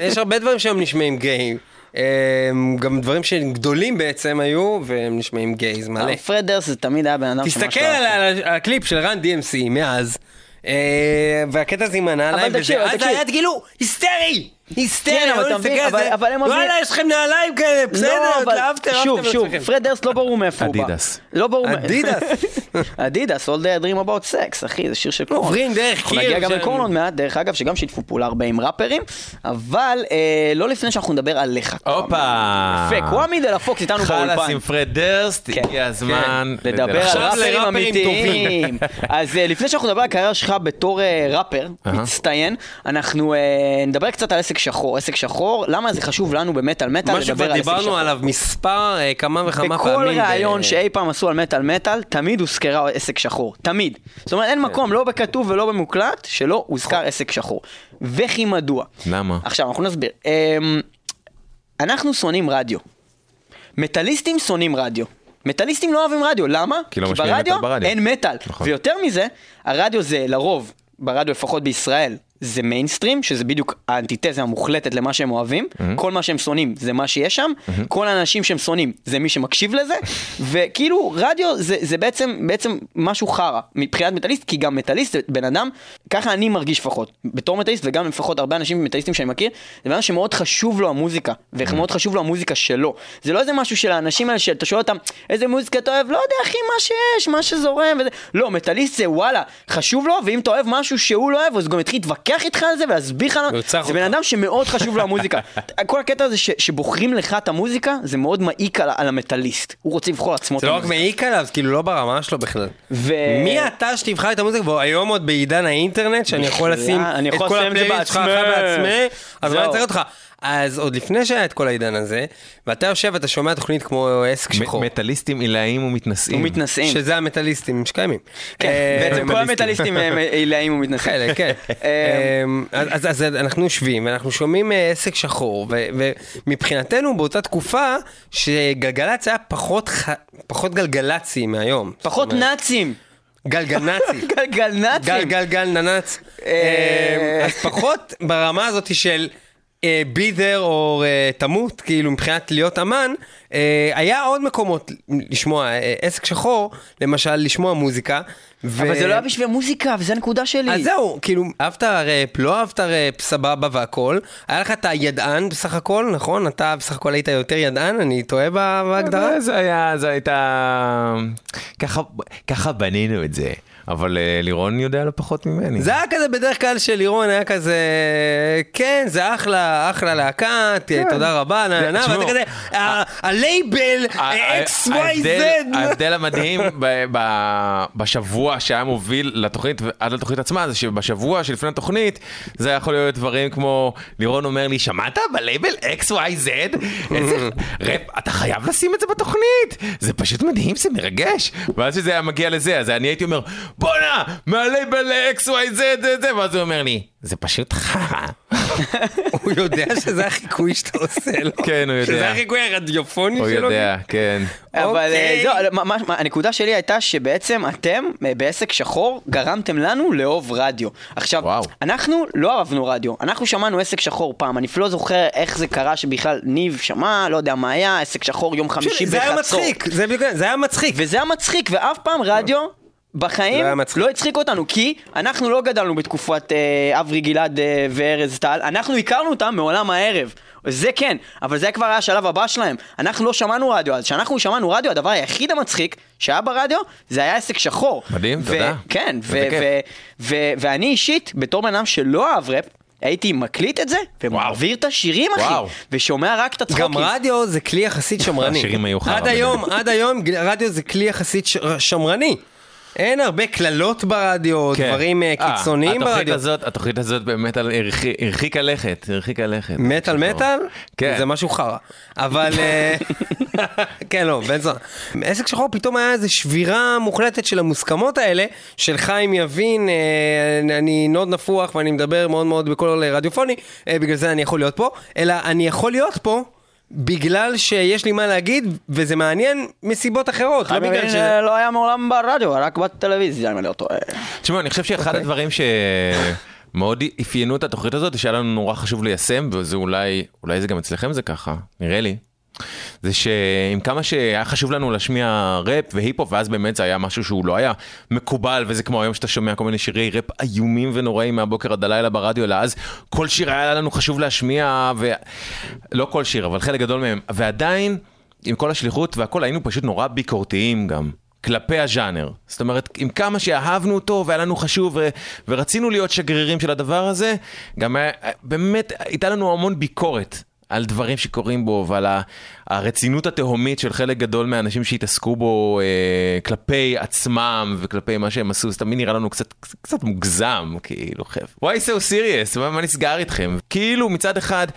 יש הרבה דברים שהם נשמעים גיי. אמ, גם דברים שהם גדולים בעצם היו, והם נשמעים גיי, זה מלא. אבל פרד דרס זה תמיד היה בן אדם תסתכל לא על. ה- על הקליפ של רן DMC מאז, אה, והקטע הזה עם הנעליים, וזה, אז. היה כאילו היסטרי, היסטרי, כן, אבל לא אתה מבין, על אבל- זה. הם עוזבים- וואלה, יש לכם נעליים כאלה, בסדר, לא, אבל אהבתם, שוב, אהבתם שוב, לעצמכם. פרד דרסט לא ברור מאיפה הוא בא. אדידס. לא ברור. מ- אדידס. (laughs) אדידס, All Day I Dream About Sex, אחי, זה שיר של קורן. עוברים דרך אנחנו קיר נגיע גם לקורן עוד מעט, דרך אגב, שגם שיתפו פעולה הרבה עם ראפרים, אבל אה, לא לפני שאנחנו נדבר עליך. הופה. יפה, קוואמי דה לה פוקס איתנו חלאס באולפן. עם פרד דרסט, כן. הגיע הזמן לדבר על ראפרים אמיתיים. (laughs) אז אה, לפני שאנחנו נדבר על הקריירה שלך בתור אה, ראפר. מצטיין, אנחנו נדבר קצת על עסק שחור. עסק שחור, למה זה חשוב לנו במטאל מטאל מה לדבר על עסק שחור. עליו מספר, אה, כמה וכמה פעמים. בכל ראיון ב- שאי פעם עשו על מטאל מטאל, תמיד הוזכרה עסק שחור. תמיד. זאת אומרת, אין כן. מקום, לא בכתוב ולא במוקלט, שלא הוזכר עסק שחור. וכי מדוע? למה? עכשיו, אנחנו נסביר. אמ, אנחנו שונאים רדיו. מטאליסטים שונאים רדיו. מטאליסטים לא אוהבים רדיו, למה? כי לא משמיעים ברדיו מטאל ברדיו. אין מטאל. נכון. ויותר מזה, הרדיו זה לרוב, ברדיו לפחות בישראל, זה מיינסטרים, שזה בדיוק האנטיתזה המוחלטת למה שהם אוהבים. כל מה שהם שונאים זה מה שיש שם. כל האנשים שהם שונאים זה מי שמקשיב לזה. (laughs) וכאילו, רדיו זה, זה בעצם, בעצם משהו חרא מבחינת מטאליסט, כי גם מטאליסט זה בן אדם, ככה אני מרגיש לפחות, בתור מטאליסט, וגם לפחות הרבה אנשים מטאליסטים שאני מכיר, זה בן אדם שמאוד חשוב לו המוזיקה, ומאוד חשוב לו המוזיקה שלו. זה לא איזה משהו של האנשים האלה שאתה שואל אותם, איזה מוזיקה אתה אוהב? לא יודע, אחי, מה שיש, מה שזורם וזה. לא, מטאליסט זה וואלה, חשוב לו, ואם אתה אוהב משהו שהוא לא אוהב, אז גם יתחיל להתווכח איתך על זה ולהסביר לך. זה בן. אדם שמאוד חשוב לו המוזיקה. (laughs) כל הקטע הזה ש- שבוחרים לך את המוזיקה, זה מאוד מעיק על, על המטאליסט. הוא רוצה לבחור לעצמו את זה לא רק המוזיקה. מעיק עליו, כאילו לא ברמה שלו בכלל. ו- מי אתה שתבחר את המוזיקה? והיום עוד בעידן האינטרנט, שאני יכול לשים את כל הפלייליסט שלך בעצמי. אז מה. אני צריך אותך? אז עוד לפני שהיה את כל העידן הזה, ואתה יושב ואתה שומע תוכנית כמו עסק שחור, מטאליסטים עילאיים ומתנשאים. ומתנשאים. שזה המטאליסטים שקיימים. כן, אה, בעצם כל המטאליסטים הם (laughs) עילאים ומתנשאים. כאלה, כן. (laughs) אמ, אז, אנחנו יושבים ואנחנו שומעים אה, עסק שחור, ו, ומבחינתנו באותה תקופה שגלגלצ היה פחות, גלגלצי מהיום. פחות נאצים. גלגלנאצי. (laughs) גלגלנאצים. גל גל גל ננץ. אה. אמ, אז פחות ברמה הזאת של אה, be there או אה, תמות, כאילו מבחינת להיות אמן, אה, היה עוד מקומות לשמוע עסק שחור, למשל לשמוע מוזיקה. ו- אבל זה לא היה בשביל מוזיקה, וזו הנקודה שלי. אז זהו, כאילו, אהבת ראפ, לא אהבת ראפ, סבבה והכל. היה לך את הידען בסך הכל, נכון? אתה בסך הכל היית יותר ידען, אני טועה בהגדרה? זה היה, זה הייתה... ככה, ככה בנינו את זה. אבל אה, לירון יודע לא פחות ממני. זה היה כזה בדרך כלל של לירון היה כזה, כן, זה אחלה, אחלה להקה, ת- תודה רבה, נה נה נה, ואתה כזה, הלייבל, ה- ה- XYZ. ההבדל- המדהים בשבוע שהיה מוביל לתוכנית עד לתוכנית עצמה זה שבשבוע שלפני התוכנית זה יכול להיות דברים כמו לירון אומר לי שמעת בלייבל XYZ איזה רפ אתה חייב לשים את זה בתוכנית זה פשוט מדהים זה מרגש ואז שזה היה מגיע לזה אז אני הייתי אומר בואנה מהלייבל XYZ זה זה ואז הוא אומר לי זה פשוט חרא. (laughs) הוא יודע שזה החיקוי שאתה עושה לו. כן, הוא יודע. שזה החיקוי הרדיופוני הוא שלו. יודע כן. אבל אה, אוקיי. זהו, מה- מה- הנקודה שלי הייתה שבעצם אתם אה, בעסק שחור גרמתם לנו לאהוב רדיו. עכשיו. אנחנו לא אהבנו רדיו, אנחנו שמענו עסק שחור פעם, אני אפילו לא זוכר איך זה קרה שבכלל ניב שמע, לא יודע מה היה, עסק שחור יום חמישי זה היה בחצור. מצחיק, זה היה מצחיק. וזה היה מצחיק, ואף פעם רדיו בחיים לא. לא הצחיק אותנו, כי אנחנו לא גדלנו בתקופת אה, אברי גלעד אה, וארז טל, אנחנו הכרנו אותם מעולם הערב. זה כן, אבל זה כבר היה השלב הבא שלהם. אנחנו לא שמענו רדיו, אז כשאנחנו שמענו רדיו, הדבר היחיד המצחיק שהיה ברדיו, זה היה עסק שחור. מדהים, ו- תודה. כן, ו- איזה כיף. ו- ו- ואני אישית, בתור בן אדם שלא אהב ראפ, הייתי מקליט את זה, ומעביר את השירים, אחי, וואו. ושומע רק את הצחוקים. גם רדיו זה כלי יחסית שמרני. השירים היו חרא עד היום, עד היום רדיו זה כלי יחסית שמרני. אין הרבה קללות ברדיו, כן. דברים אה, אה, קיצוניים התוכנית ברדיו. הזאת, התוכנית הזאת באמת הרחיקה לכת, הרחיקה לכת. מטאל מטאל? כן. זה משהו חרא. אבל... אה, (laughs) כן, לא, בן זונה. עסק שחור פתאום היה איזו שבירה מוחלטת של המוסכמות האלה, של חיים יבין, אני מאוד נפוח ואני מדבר מאוד מאוד בקול רדיופוני, בגלל זה אני יכול להיות פה, אלא אני יכול להיות פה. בגלל שיש לי מה להגיד, וזה מעניין מסיבות אחרות, לא בגלל ש... לא היה מעולם ברדיו, רק בטלוויזיה, אם אני לא טועה. תשמעו, אני חושב שאחד הדברים שמאוד אפיינו את התוכנית הזאת, שהיה לנו נורא חשוב ליישם, וזה אולי, אולי זה גם אצלכם זה ככה, נראה לי. זה שעם כמה שהיה חשוב לנו להשמיע ראפ והיפ-הופ, ואז באמת זה היה משהו שהוא לא היה מקובל, וזה כמו היום שאתה שומע כל מיני שירי ראפ איומים ונוראים מהבוקר עד הלילה ברדיו, אלא אז כל שיר היה לנו חשוב להשמיע, ולא כל שיר, אבל חלק גדול מהם, ועדיין, עם כל השליחות והכל, היינו פשוט נורא ביקורתיים גם. כלפי הז'אנר. זאת אומרת, עם כמה שאהבנו אותו והיה לנו חשוב ו- ורצינו להיות שגרירים של הדבר הזה, גם היה, באמת הייתה לנו המון ביקורת על דברים שקורים בו ועל הרצינות התהומית של חלק גדול מהאנשים שהתעסקו בו אה, כלפי עצמם וכלפי מה שהם עשו, זה תמיד נראה לנו קצת, קצת מוגזם, כאילו, חבר'ה. why so serious? מה, מה נסגר איתכם? כאילו מצד אחד...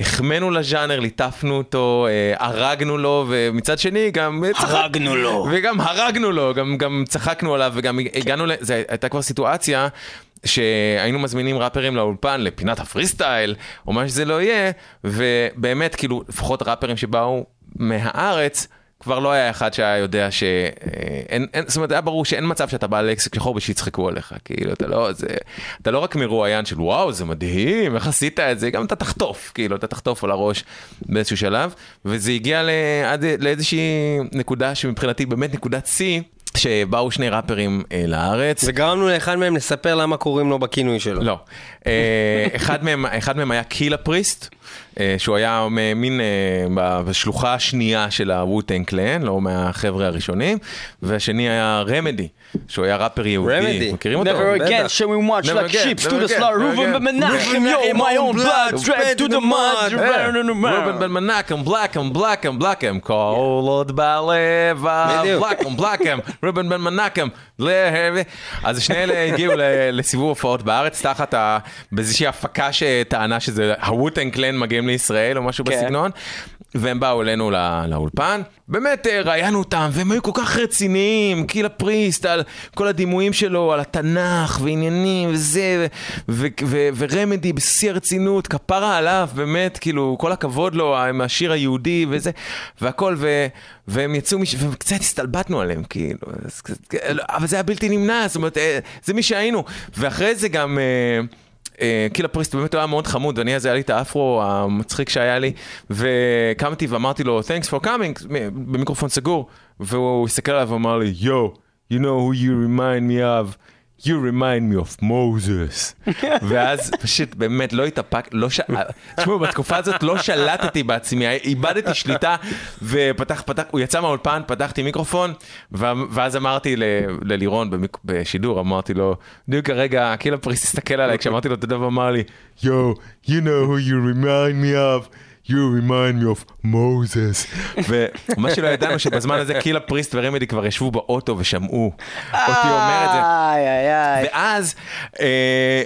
החמאנו לז'אנר, ליטפנו אותו, אה, הרגנו לו, ומצד שני גם... הרגנו לו. וגם הרגנו לו, גם, גם צחקנו עליו, וגם הגענו, ל... זו הייתה כבר סיטואציה שהיינו מזמינים ראפרים לאולפן, לפינת הפרי סטייל, או מה שזה לא יהיה, ובאמת, כאילו, לפחות ראפרים שבאו מהארץ, כבר לא היה אחד שהיה יודע ש... אה, אין, אין, זאת אומרת, היה ברור שאין מצב שאתה בא לעסק שחור ושיצחקו עליך, כאילו, אתה לא, זה, אתה לא רק מרואיין של וואו, זה מדהים, איך עשית את זה, גם אתה תחטוף, כאילו, אתה תחטוף על הראש באיזשהו שלב, וזה הגיע ל, עד לאיזושהי נקודה שמבחינתי באמת נקודת שיא, שבאו שני ראפרים אה, לארץ. וגרמנו לאחד מהם לספר למה קוראים לו בכינוי שלו. לא. אה, אחד מהם, אחד מהם היה קילה פריסט, שהוא היה מין אה, בשלוחה השנייה של הווטנג קלן, לא מהחבר'ה הראשונים, והשני היה רמדי, שהוא היה ראפר יהודי. רמדי. מכירים אותו? Never again בטח. shall we march Never like sheep to the Reuven again. ben Menachem, yo, my own blood, dragged to the mud. ראובן בן מנקם, בלקם, בלקם, בלקם, כל עוד בלב. בלקם, בלקם, ראובן בן להב- אז שני אלה הגיעו ל- לסיבוב הופעות בארץ, תחת ה... באיזושהי הפקה שטענה שזה הווטנג קלן מגיעים לישראל או משהו כן. בסגנון. והם באו אלינו לא- לאולפן, באמת אה, ראיינו אותם, והם היו כל כך רציניים, קילה פריסט, על כל הדימויים שלו, על התנ"ך ועניינים וזה, ו- ו- ורמדי בשיא הרצינות, כפרה עליו, באמת, כאילו, כל הכבוד לו, עם השיר היהודי וזה, והכל, ו- והם יצאו, מש- וקצת הסתלבטנו עליהם, כאילו, אז אבל זה היה בלתי נמנע, זאת אומרת, אה, זה מי שהיינו, ואחרי זה גם... אה, קילה פריסט באמת היה מאוד חמוד, ואני אז היה לי את האפרו המצחיק שהיה לי, וקמתי ואמרתי לו, thanks for coming, במיקרופון סגור, והוא הסתכל עליו ואמר לי, yo, you know who you remind me of, You remind me of Moses. (laughs) ואז פשוט באמת לא התאפק, לא ש... תשמעו, בתקופה הזאת לא שלטתי בעצמי, איבדתי שליטה, ופתח, פתח, הוא יצא מהאולפן, פתחתי מיקרופון, ואז אמרתי ללירון. בשידור, אמרתי לו, בדיוק כרגע, קילה פריס הסתכל עליי, כשאמרתי לו את הדבר, אמר לי, Yo, you know who you remind me of. You remind me of Moses. (laughs) ומה שלא ידענו שבזמן הזה קילה פריסט ורמדי כבר ישבו באוטו ושמעו אותי אומר את זה. איי, איי, איי. ואז, אה,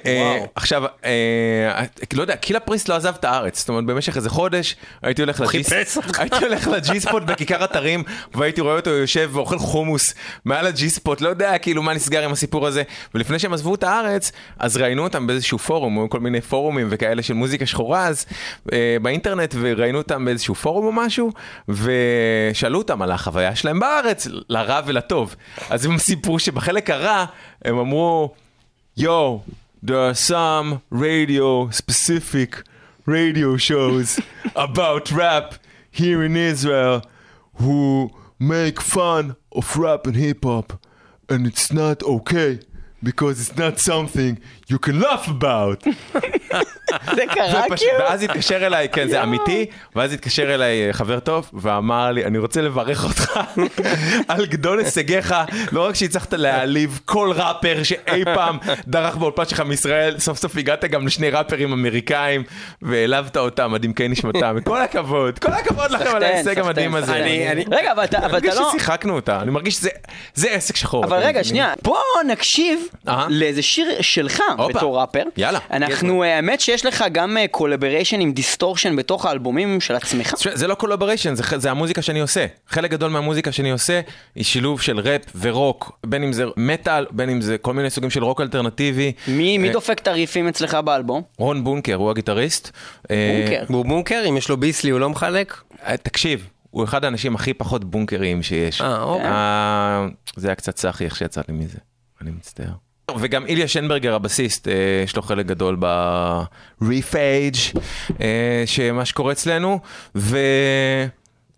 אה, עכשיו, אה, לא יודע, קילה פריסט לא עזב את הארץ, זאת אומרת במשך איזה חודש הייתי הולך לג'י חיפש אותך. הייתי הולך לג'י ספוט בכיכר אתרים והייתי רואה אותו יושב ואוכל חומוס מעל הג'י ספוט, לא יודע כאילו מה נסגר עם הסיפור הזה, ולפני שהם עזבו את הארץ, אז ראיינו אותם באיזשהו פורום, כל מיני פורומים וכאלה של מוזיקה שחורה אז, אה, באינטרנט, וראיינו אותם באיזשהו פורום או משהו, ושאלו אותם על החוויה שלהם בארץ, לרע ולטוב. אז הם סיפרו שבחלק הרע, הם אמרו, Yo, there are some radio specific radio shows about rap here in Israel who make fun of rap and hip hop, and it's not okay because it's not something you can laugh about. זה (laughs) קרה כאילו? ואז התקשר אליי, כן, זה אמיתי, ואז התקשר אליי אה, חבר טוב, ואמר לי, אני רוצה לברך אותך (laughs) על גדול הישגיך, לא רק שהצלחת להעליב כל ראפר שאי פעם דרך באולפן שלך מישראל, סוף סוף הגעת גם לשני ראפרים אמריקאים, והעלבת אותם עד עמקי נשמתם, כל הכבוד, כל הכבוד לכם על ההישג המדהים הזה. סחטיין. אני- אני- רגע, אבל אתה אבל אני מרגיש לא... ששיחקנו אותה, אני מרגיש שזה זה עסק שחור. אבל רגע? שנייה, בוא נקשיב. לאיזה שיר שלך. בתור ראפר. יאללה. אנחנו, אה, האמת שיש לך גם collaboration עם דיסטורשן בתוך האלבומים של עצמך. זה לא collaboration, זה, המוזיקה שאני עושה. חלק גדול מהמוזיקה שאני עושה היא שילוב של ראפ ורוק, בין אם זה מטאל, בין אם זה כל מיני סוגים של רוק אלטרנטיבי. מי מי אה, דופק את הריפים אצלך באלבום? רון בונקר, הוא הגיטריסט. אה, בונקר. הוא בונקר, אם יש לו ביסלי הוא לא מחלק? אה, תקשיב, הוא אחד האנשים הכי פחות בונקרים שיש. אה, אוקיי. אה, זה היה קצת סאחי איך שיצאתי מזה, אני מצטער. וגם איליה שנברגר הבסיסט, אה, יש לו חלק גדול ב-Refage, אה, שמה שקורה אצלנו, ו...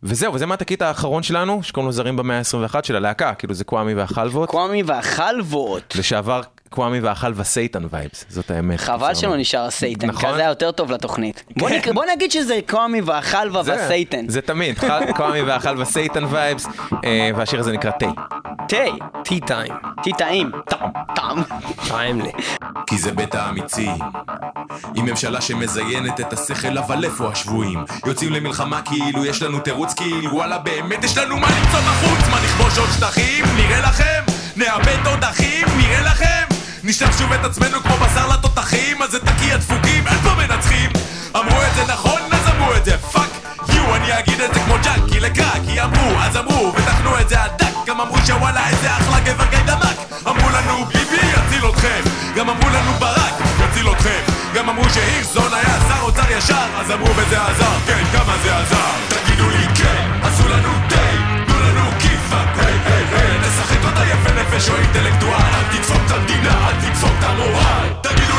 וזהו, וזה מהתקליט האחרון שלנו, שקוראים לו זרים במאה ה-21 של הלהקה, כאילו זה קוואמי והחלבות, קוואמי והחלבות. לשעבר קוואמי והחלבה סייטן וייבס, זאת האמת. חבל שלא נשאר הסייטן, נכון. כזה היה יותר טוב לתוכנית. (laughs) בוא נקרא- בוא נגיד שזה קוואמי והחלבה זה- והסייטן. זה תמיד, קוואמי והחלבה סייטן וייבס, אה, והשיר הזה נקרא תה. תה, טי טיים. תה טעים, טעם, טעם. טיים לי. כי זה בית האמיצים. עם ממשלה שמזיינת את השכל, אבל איפה השבויים? יוצאים למלחמה כאילו יש לנו תירוץ, כאילו וואלה באמת יש לנו מה למצוא בחוץ? מה נכבוש עוד שטחים? נראה לכם? נאבד תותחים? נראה לכם? נשלח שוב את עצמנו כמו בשר לתותחים? אז זה תקיע דפוקים, אין פה מנצחים! אמרו את זה נכון, אז אמרו את זה fuck you, אני אגיד את זה כמו ג'אנקי לקרקי אמרו, אז אמרו, ותכנו את זה עד גם אמרו שוואלה איזה אחלה גבר גיידמק אמרו לנו ביבי יציל אתכם. גם אמרו לנו ברק יציל אתכם. גם אמרו שהירשזון היה שר אוצר ישר. אז אמרו וזה עזר, כן כמה זה עזר פשע אינטלקטואל, אל תדפוק את המדינה, אל תדפוק את המורל, תגידו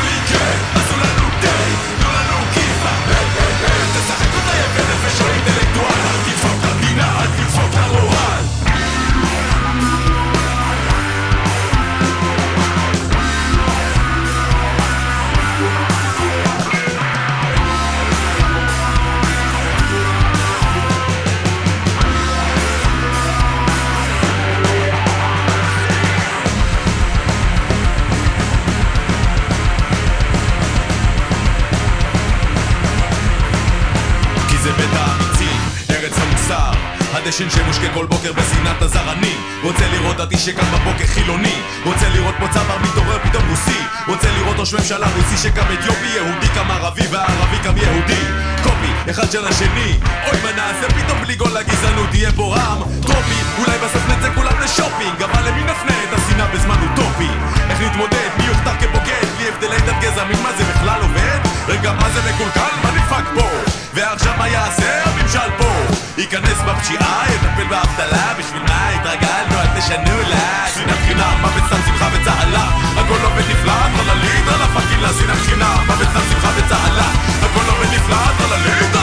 הדשן שמושקה כל בוקר בשנאת הזר אני רוצה לראות דתי שקם בבוקר חילוני. רוצה לראות פה צבר מתעורר פתאום רוסי. רוצה לראות ראש ממשלה רוסי שקם אתיופי יהודי קם ערבי והערבי קם יהודי. קופי אחד של השני. אוי מה נעשה? פתאום בלי גול לגזענות יהיה פה רעם. טרופי אולי בסוף נצא כולם לשופינג. אבל למי נפנה את השנאה בזמן אוטופי? איך נתמודד? מי יוכתר כבוגד? בלי הבדלי דת גזע מין מה זה בכלל עובד? רגע מה זה מקולקל? מה נדפק פה? ועכשיו מה יעשה הממשל פה ייכנס בפשיעה יטפל באבטלה בשביל מה התרגלנו? אל תשנו לה. שנאת חינם מוות סתם שמחה וצהלה. הכל עובד נפלא טרללי טרלה פקילה שנאת חינם מוות סתם שמחה וצהלה. הכל עובד נפלא טרללי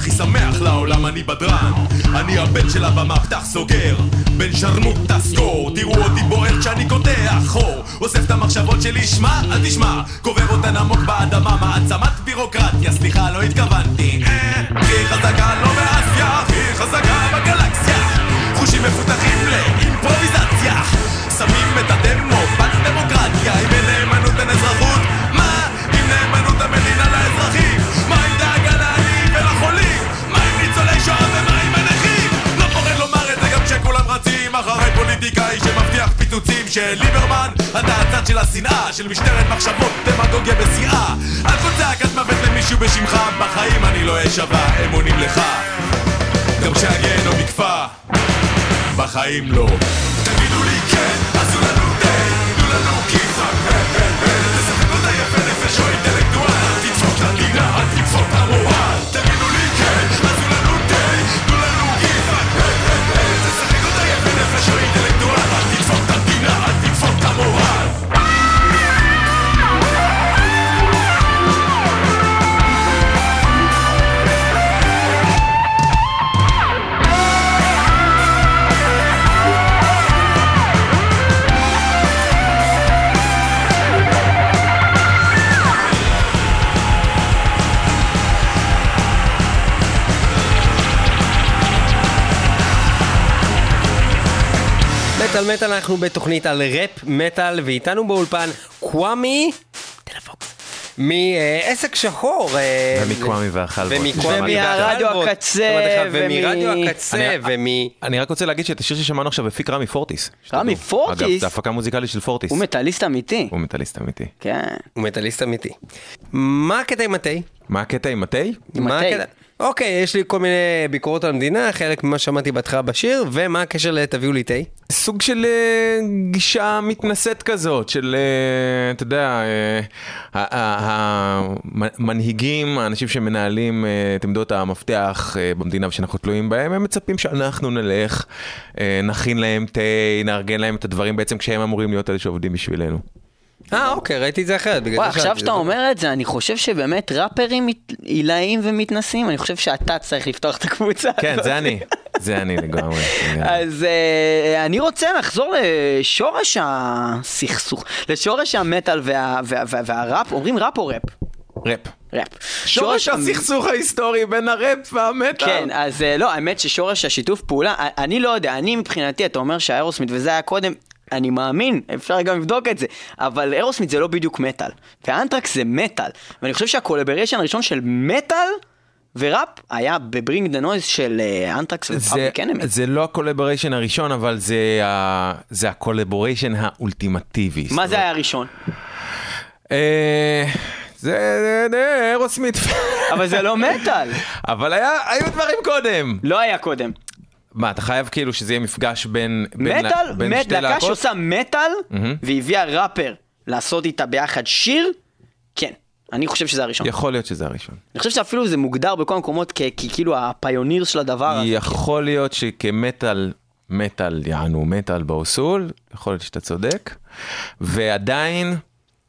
הכי שמח לעולם, אני בדרן. אני הבן של הבמה, פתח סוגר. בן שרמוטה סקור, תראו אותי בוער כשאני קוטע חור. אוסף את המחשבות שלי, שמע, אל תשמע. קובר אותן עמוק באדמה, מעצמת בירוקרטיה, סליחה, לא התכוונתי. הכי חזקה לא באסיה, הכי חזקה בגלקסיה. חושים מפותחים לאימפרוביזציה. שמים את הדמו פוליטיקאי שמבטיח פיצוצים של ליברמן אתה הצד של השנאה, של משטרת מחשבות, דמגוגיה בשיאה על כל צעקת מוות למישהו בשמך בחיים אני לא אשבע אמונים לך. גם כשהגיהנום יקפא בחיים לא. תגידו לי כן, מטאל מטאל אנחנו בתוכנית על ראפ מטאל ואיתנו באולפן קוואמי טלפוקס מעסק שחור אה, ומקוואמי והחלבות. ומקוואמי והחלבות. הקצה, ומרדיו ומ- הקצה אני- ומ... אני רק רוצה להגיד שאת השיר ששמענו עכשיו הפיק רמי פורטיס. רמי. פורטיס? אגב, זה הפקה מוזיקלית של פורטיס. הוא מטאליסט אמיתי. הוא מטאליסט אמיתי. כן. הוא מטאליסט אמיתי. מה הקטע עם התה? מה הקטע עם התה? עם התה. אוקיי, יש לי כל מיני ביקורות על המדינה, חלק ממה שמעתי בהתחלה בשיר, ומה הקשר ל"תביאו לי תה"? סוג של אה, גישה מתנשאת כזאת, של, אה, אתה יודע, ה- המנהיגים, האנשים שמנהלים את עמדות המפתח במדינה ושאנחנו תלויים בהם, הם מצפים שאנחנו נלך, נכין להם תה, נארגן להם את הדברים בעצם כשהם אמורים להיות אלה שעובדים בשבילנו. אה, אוקיי, ראיתי את זה אחרת. וואי, עכשיו. שאתה אומר את זה, אני חושב שבאמת ראפרים מת- עילאיים ומתנשאים, אני חושב שאתה צריך לפתוח את הקבוצה כן, הזאת. זה אני, זה אני לגמרי. לגמרי. (laughs) אז אה, אני רוצה לחזור לשורש הסכסוך, לשורש המטאל וה- וה- וה- והראפ, אומרים ראפ או ראפ? ראפ. ראפ. שורש הסכסוך ההיסטורי בין הראפ והמטאל. כן, אז אה, לא, האמת ששורש השיתוף פעולה, אני לא יודע, אני מבחינתי, אתה אומר שהאירוסמית וזה היה קודם, אני מאמין, אפשר גם לבדוק את זה, אבל אירוסמית זה לא בדיוק מטאל, ואנטרקס זה מטאל, ואני חושב שה collaboration הראשון של מטאל וראפ היה ב Bring the Noise של אה, אנטרקס ופאבליק אנמי. זה לא ה collaboration הראשון, אבל זה, ה, זה ה collaboration האולטימטיבי. מה זה היה הראשון? אה, זה אירוסמית. אבל זה לא מטאל, (laughs) אבל היו דברים קודם. לא היה קודם. מה, אתה חייב כאילו שזה יהיה מפגש בין, בין, מטאל, בין מט- שתי להקה להקות? שעושה מטאל, מהמם. והביאה ראפר לעשות איתה ביחד שיר, כן, אני חושב שזה הראשון. יכול להיות שזה הראשון. אני חושב שאפילו זה מוגדר בכל המקומות ככאילו הפיוניר של הדבר הזה. יכול להיות שכמטאל, מטאל יענו מטאל באוסול, יכול להיות שאתה צודק, ועדיין,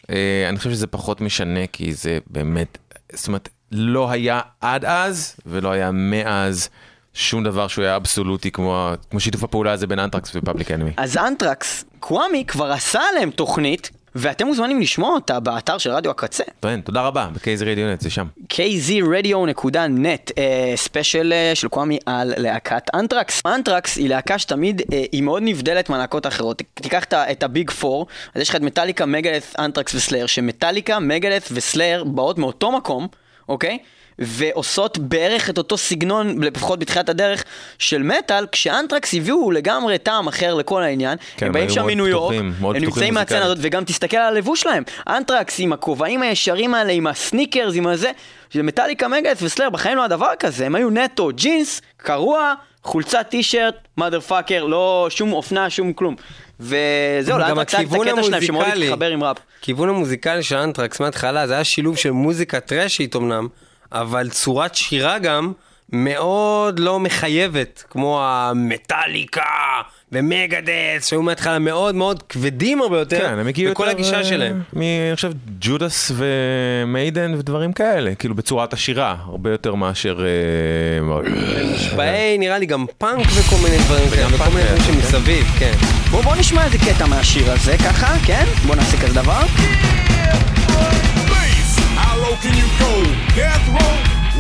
אה, אני חושב שזה פחות משנה, כי זה באמת, זאת אומרת, לא היה עד אז, ולא היה מאז שום דבר שהוא היה אבסולוטי כמו, כמו שיתוף הפעולה הזה בין אנטרקס ופאבליק אנמי. אז אנטרקס, קוואמי כבר עשה עליהם תוכנית, ואתם מוזמנים לשמוע אותה באתר של רדיו הקצה. טוען, תודה רבה, ב kzradio.net, זה שם. kzradio.net, אה, special אה, של קוואמי על להקת אנטרקס. אנטרקס היא להקה שתמיד, אה, היא מאוד נבדלת מהלהקות האחרות. תיקח את ה Big Four, אז יש לך את מטאליקה, מגאדת', אנטרקס וסלייר, שמטאליקה, מגאדת' וסלייר באות מאותו מקום, אוקיי? ועושות בערך את אותו סגנון, לפחות בתחילת הדרך, של מטאל, כשאנטרקס הביאו לגמרי טעם אחר לכל העניין. כן, הם באים שם מניו יורק, הם נמצאים מהסצנה. הזאת, וגם תסתכל על הלבוש שלהם. אנטרקס עם הכובעים הישרים האלה, עם הסניקרס, עם הזה. מטאליקה מגאדת' וסלייר, בחיים לא הדבר כזה, הם היו נטו ג'ינס, קרוע, חולצת טישרט, motherfucker, לא שום אופנה, שום כלום. וזהו, גם לאנטרקס היה את הקטע שלהם שמאוד. התחבר עם ראפ. הכיוון המוזיקלי של אנטרקס מההתחלה זה היה שילוב של מוזיקה טראשית אמנם, אבל צורת שירה גם מאוד לא מחייבת, כמו המטאליקה, ומגדס, שהיו מההתחלה מאוד מאוד כבדים הרבה יותר, כן, הם הגיעו בכל יותר, הגישה אה, שלהם. מ... אני חושב ג'ודס ומיידן ודברים כאלה, כאילו בצורת השירה, הרבה יותר מאשר... אה, מושפעי נראה לי גם פאנק וכל מיני דברים כאלה, וכל מיני דברים כן. שמסביב, כן. בואו בוא נשמע איזה קטע מהשיר הזה ככה, כן? בואו נעשה כזה דבר. Low can you go? Death row?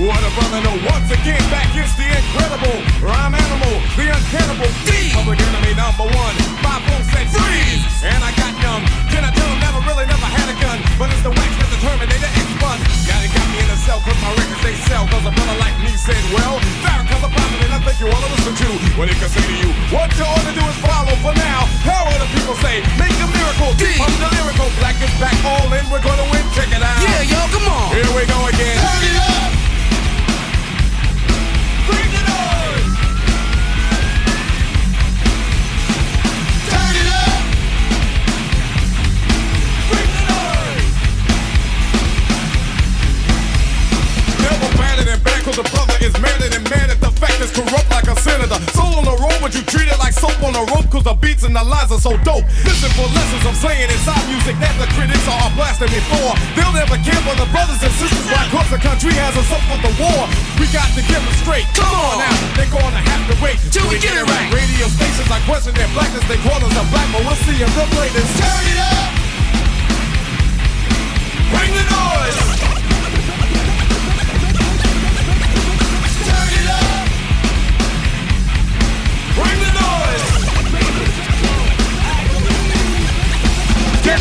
What a brother, no. Once again, back is the incredible rhyme animal, the uncannibal D. Public enemy number one. Five boom said freeze, and I got numb. Can I tell him never really never had a gun? But it's the wax that the Terminator X bun. Got it, got me in a cell, cause my records they sell. Cause a brother like me said, well, Farrakhan's a prophet, and I think you wanna listen to what he can say to you. What you ought to do is follow for now. How will the people say? Make a miracle. D. I'm the lyrical. Black is back, all in. We're gonna win. Check it out. Yeah, yo, come on. Here we go again. Turn it up. Cause the brother is madder than mad at the fact is corrupt like a senator. Soul on the road, but you treat it like soap on a rope cause the beats and the lines are so dope. Listen for lessons I'm saying inside music that the critics are blasting me for. They'll never care for the brothers and sisters why cause the country has us up for the war. We got to get them straight. Come on now, they're gonna have to wait till we get it right. Radio stations are questioning their blackness, they call us a black, but we'll see if they'll play this. Turn it up! Bring the noise!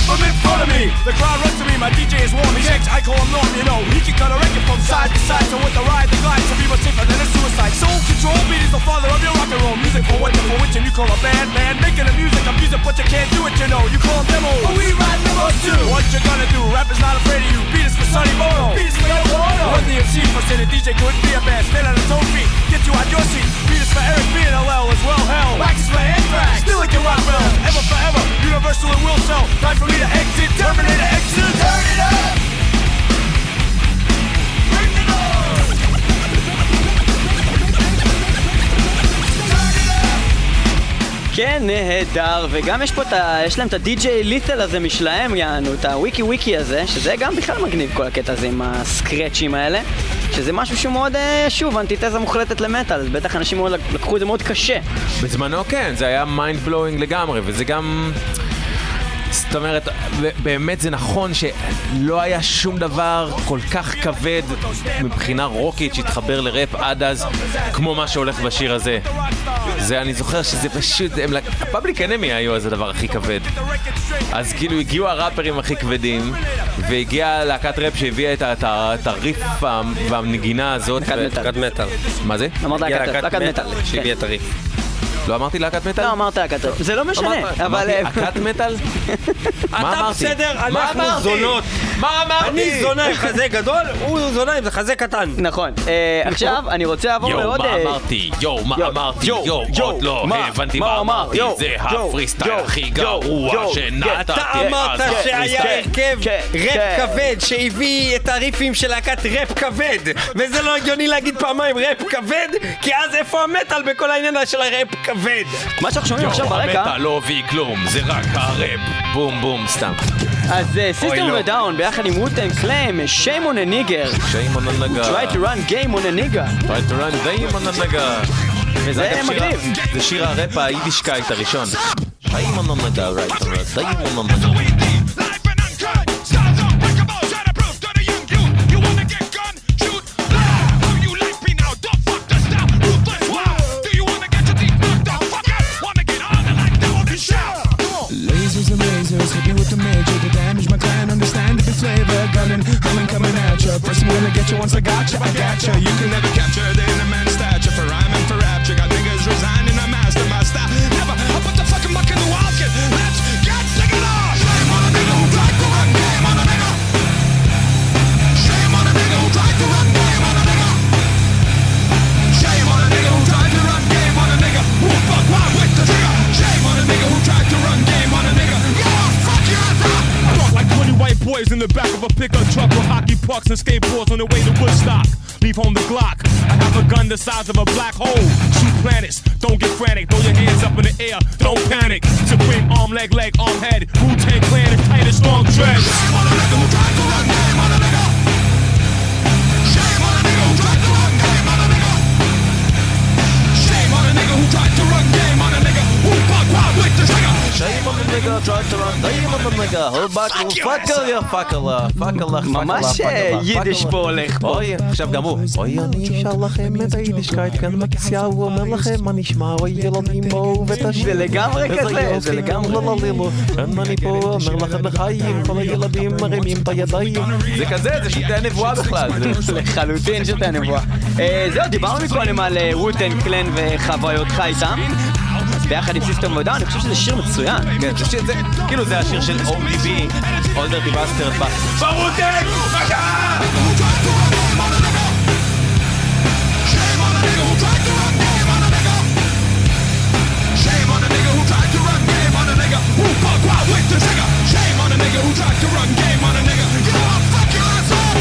From in front of me! The crowd runs to me, my DJ is warm, he shakes, I call him Norm, you know. He can cut a record from side to side, so with the ride, the glide, so be much safer than a suicide. Soul control, beat is the father of your rock and roll. Music for what, for which, and you call a band, man. Making the music, I'm music, but you can't do it, you know. You call them demos. But we ride demos too. What you gonna do? Rap is not afraid of you. Beat is for Sonny Bono. Beat is for Yoko Ono. Run the MC for saying the DJ couldn't be a band. Stand on his own feet, get you out your seat. Is for Eric B and LL as well, hell. Wax is for Anthrax. Still like your rock bells. Ever forever, universal and will sell. Time for me to exit. Terminator exit. Turn it up. Bring the noise. כן, נהדר, וגם יש פה את ה... יש להם את הדי-ג'יי לית'ל הזה משלהם, יענו, את הוויקי וויקי הזה, שזה גם בכלל מגניב כל הקטע הזה עם הסקרצ'ים האלה, שזה משהו שהוא מאוד, אה, שוב, אנטיתזה מוחלטת למטאל, בטח אנשים מאוד לקחו את זה מאוד קשה. בזמנו כן, זה היה mind blowing לגמרי, וזה גם... זאת אומרת, באמת זה נכון שלא היה שום דבר כל כך כבד מבחינה רוקית שהתחבר לראפ עד אז, כמו מה שהולך בשיר הזה. זה, אני זוכר שזה פשוט, הם, לק- הפאבליק אנמי היו אז הדבר הכי כבד. אז כאילו הגיעו הראפרים הכי כבדים, והגיעה להקת ראפ שהביאה את, הריף וה- והנגינה הזאת. להקת מטאל. מה זה? אמרת להקת להקת מטאל. שהביאה את הריף. לא אמרתי להקת מטאל? לא, אמרת להקת זה לא משנה, אבל... אמרתי להקת מטאל? מה אתה אמרתי? בסדר, מה אנחנו? זונות. מה אמרתי? אני זונה עם חזה גדול, הוא זונה עם חזה קטן. נכון. אה, עכשיו, אני רוצה לעבור יואו, לעוד... מה אה, אמרתי? יואו, מה יואו, אמרתי? יואו, יואו, יואו, עוד לא? הבנתי מה מה אמר? אמרתי. יואו, זה יואו, הפרי סטייל יואו, הכי יואו, גרוע יואו, שנתתי. אתה אמרת אז שהיה כן, הרכב כן, ראפ כן. כבד שהביא את הריפים של להקת ראפ כבד וזה לא הגיוני להגיד פעמיים ראפ כבד כי אז איפה המטאל בכל העניין של הראפ כבד? מה שאנחנו שומעים עכשיו יואו, ברקע, המטה לא הביא כלום, זה רק הראפ. בום בום, סתם. אז סיסטם לא. ודאון ביחד עם ווטן קליים, nigger, shame on a nigga. try to run game on a nigger. try to run game on a nigga. וזה מגניב. זה שיר הראפ היידישקייט הראשון. on a nigga, right on a once I got ya, I got ya. You can never and skateboards on the way to Woodstock. leave home the Glock. I have a gun the size of a black hole. Shoot planets, don't get frantic. Throw your hands up in the air, don't panic. Supreme arm, leg, leg, arm, head. Wu Tang Clan is tight as long. Shame on a nigga who tried to run game on a nigga who wild with the trigger. Shame on the nigga, who tried to run game on the nigga, hold back, פאקר יא פאקלה, פאקלה, ממש אה, יידיש פה הולך פה. עכשיו גם הוא. אוי, אני אשאל לכם את היידישקייט כאן בכסייה, הוא אומר לכם מה נשמע, אוי ילדים בואו ותשאיר. זה לגמרי כזה, זה לגמרי. לא, לא, לא. כאן אני פה אומר לכם לחיים, כל הילדים מרימים את הידיים. זה כזה, זה שלטי הנבואה בכלל. לחלוטין שאתה נבואה. אה, זהו, דיברנו מקודם על רוטן קלן וחוויותך איתם. ביחד עם סיסטם ודאון, אני חושב שזה שיר מצוין. כן, זה שיר, זה, כאילו זה השיר של ODB, אולדר דיבאסטר ברוטק! Shame on a nigga who tried to run game on a nigga. Shame on a nigga who tried to run game on a nigga who buck wild with the trigger. Shame on a nigga who tried to run game on a nigga. You know I'll fuck your ass up.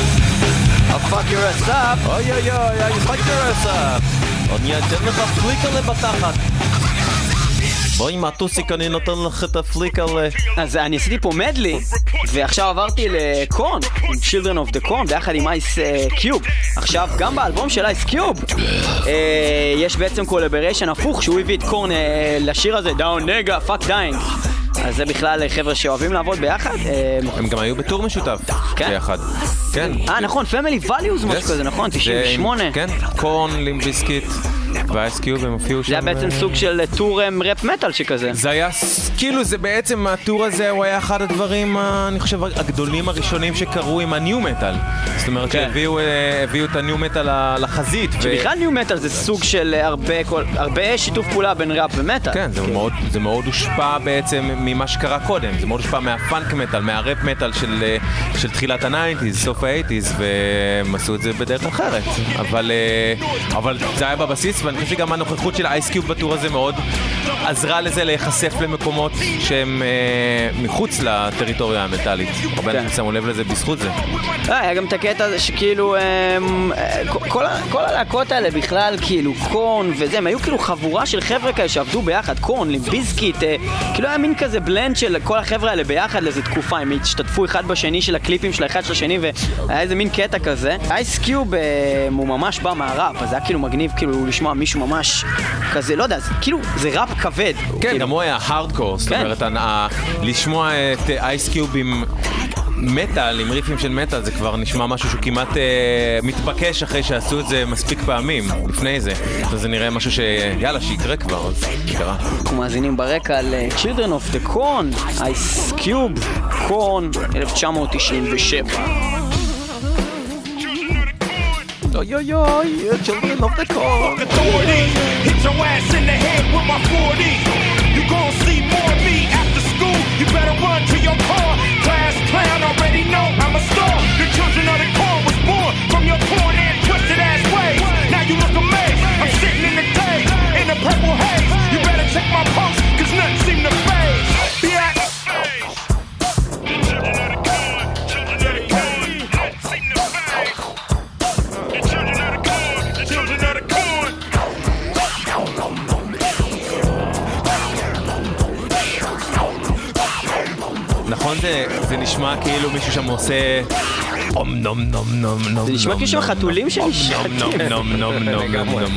ה-fuck your ass up. אוי אוי אוי, אוי, פאקר אסף. עוד אני אתן לך פליקלה בתחת. בואי מטוסיק, אני נותן לך את הפליקלה. אז אני עשיתי פה מדלי, ועכשיו עברתי לקורן, עם Children of the Corn, ביחד עם אייס קיוב. עכשיו, גם באלבום של אייס קיוב, יש בעצם collaboration הפוך, שהוא הביא את קורן אה, לשיר הזה, דאון נגה, Fuck Dying. אז זה בכלל אה, חבר'ה שאוהבים לעבוד ביחד. אה, הם גם היו ב tour משותף, כן? ביחד. כן. אה, נכון, Family Values משהו. כזה, נכון? זה עם- 98. כן, קורן, Limp Bizkit ואייס קיוב, הם הופיעו שם. זה היה בעצם אה, סוג של אה, tour אה, ראפ מטאל שכזה. זה היה, כאילו זה בעצם, ה tour הזה הוא היה אחד הדברים, ה- אני חושב, הגדולים הראשונים שקרו עם הניו מטאל. זאת אומרת כן. שהביאו אה, את הניו מטאל לחזית. שבכלל ניו מטאל זה סוג של אה, הרבה שיתוף פעולה בין ראפ ומטאל. כן, זה מאוד, זה מאוד הושפע בעצם ממה שקרה קודם, זה מאוד הושפע מהפאנק מטאל, מהראפ מטאל של, אה, תחילת ה nineties, סוף ה eighties, והם עשו את זה בדרך אחרת. אה, אבל זה היה בבסיס, ואני חושב שגם הנוכחות של אייס קיוב ב tour הזה מאוד עזרה לזה להיחשף למקומות שהם אה, מחוץ לטריטוריה המטאלית. הרבה כן. אנשים שמו לב לזה בזכות זה. אה, היה גם את הקטע הזה שכאילו, אמ, אה, כל, כל הלהקות האלה בכלל, כאילו קורן וזה, הם היו כאילו חבורה של חבר'ה כאלה שעבדו ביחד, קורן, Limp Bizkit, אה, כאילו היה מין כזה בלנד של כל החבר'ה האלה ביחד לאיזה תקופה, הם השתתפו אחד בשני של הקליפים של האחד של השני, והיה איזה מין קטע כזה. אייס קיוב אה, הוא ממש בא מהראפ, אז היה כאילו מגניב כאילו לשמוע מישהו ממש כזה, לא יודע, זה, כאילו זה ראפ כבד. כן, כאילו. גם הוא היה הארדקור, זאת כן. אומרת, ה- לשמוע את אייסקיוב עם מטאל, עם ריפים של מטאל, זה כבר נשמע משהו שהוא כמעט אה, מתבקש אחרי שעשו את זה מספיק פעמים, לפני זה. אז זה נראה משהו שיאללה, שיקרה כבר, אז קרה. אנחנו מאזינים ברקע ל-Children of the Corn, Ice Cube, Corn, 1997. Yo, yo, yo, yeah, children of the corn. Fuck authority. Hit your ass in the head with my 40. You gon' see more of me after school. You better run to your car. Class clown already know I'm a star. The children of the corn was born from your torn and twisted ass ways. Now you look amazed. I'm sitting in the day in the purple haze. זה, נשמע כאילו מישהו שם עושה... אום נום נום נום נום זה נשמע כאילו שם חתולים שנשחקים. נום נום נום נום (laughs) נום נום.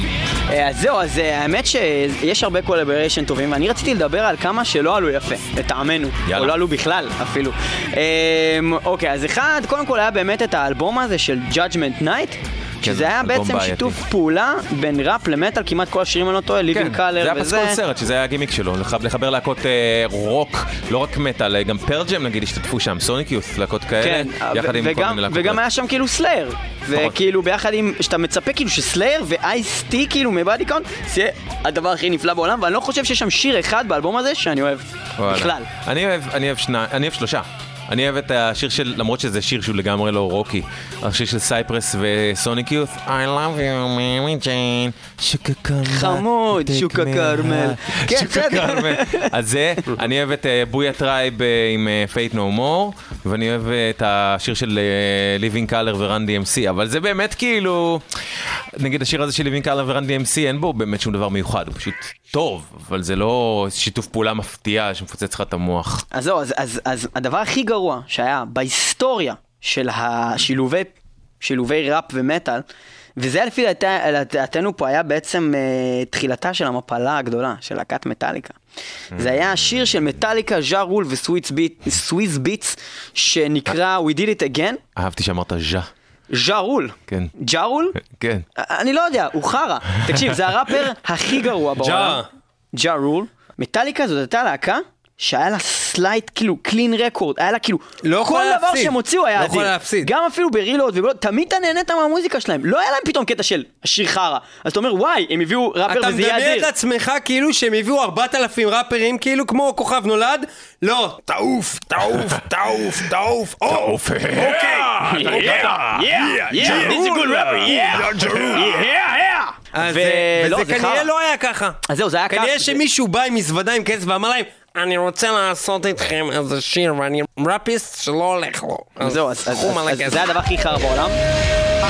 אה, אז זהו, אז אה, האמת שיש הרבה collaboration טובים, ואני רציתי לדבר על כמה שלא עלו יפה, לטעמנו. או לא עלו בכלל, אפילו. אמ, אוקיי, אז אחד, קודם כל היה באמת את האלבום הזה של Judgment Night. שזה היה אלבום בעצם. שיתוף פעולה בין ראפ למטאל, כמעט כל השירים אני לא טועה, כן, Living Colour היה וזה. פסקול סרט, שזה היה הגימיק שלו, לח- לחבר להקות אה, רוק, לא רק מטאל, אה, גם Pearl Jam נגיד השתתפו שם, Sonic Youth, להקות כאלה, כן, יחד עם כל מיני להקות. וגם היה שם כאילו סלייר. וכאילו ביחד עם, שאתה מצפה כאילו שסלייר ואייס טי כאילו מ Body Count, זה הדבר הכי נפלא בעולם, ואני לא חושב שיש שם שיר אחד באלבום הזה שאני אוהב. בכלל. אני אוהב שלושה. אני אוהב את השיר של, למרות שזה שיר שהוא לגמרי לא רוקי, השיר של Cypress ו Sonic Youth I love you, Mary Jane, שוקה כרמל. חמוד, שוקה כרמל. כן, שוקה בסדר. (laughs) אז זה, אני אוהב את אה, Boo-Yaa T.R.I.B.E. אה, עם Faith No More, ואני אוהב אה, את השיר של Living Colour ו Run DMC, אבל זה באמת כאילו, נגיד השיר הזה של Living Colour ו Run DMC, אין בו באמת שום דבר מיוחד, הוא פשוט טוב, אבל זה לא שיתוף פעולה מפתיע שמפוצץ לך את המוח. אז זהו, אז, אז, אז הדבר הכי גרוע שהיה בהיסטוריה של השילובי שילובי ראפ ומטאל, וזה לפי דעת- דעתנו פה היה בעצם אה, תחילתה של המפלה הגדולה של להקת מטאליקה. זה היה השיר של מטאליקה, ז'ה רול ו Swizz Beatz, שנקרא We Did It Again, אהבתי שאמרת ז'ה. ז'ה רול. כן. ג'ה רול? כן. אני לא יודע, הוא חרא. תקשיב, זה הראפר הכי גרוע (laughs) בעולם. ג'ה רול. מטאליקה זאת הייתה להקה שהיה לה slate, כאילו, clean record, היה לה כאילו, לא כל דבר להפסיד. שהם הוציאו היה לא אדיר. יכולה להפסיד. גם אפילו ב Reload, וב Load, תמיד אתה נהנית מהמוזיקה שלהם. לא היה להם פתאום קטע של השיר חרא. אז אתה אומר, וואי, הם הביאו ראפר אתה וזה יהיה מדמיין אדיר. את עצמך כאילו שהם הביאו 4,000 ראפרים, כאילו כמו כוכב נולד? לא, תעוף, תעוף, (laughs) תעוף, תעוף, תעוף, אוקיי, אז זה כנראה. לא היה ככה. אז זהו, זה היה כנראה ככה. שמישהו בא עם מזוודה עם כסף ואמר להם, אני רוצה לעשות איתכם איזה שיר ואני ראפיסט שלא הולך לו. אז זהו, אז-. זה הדבר הכי חרא בעולם.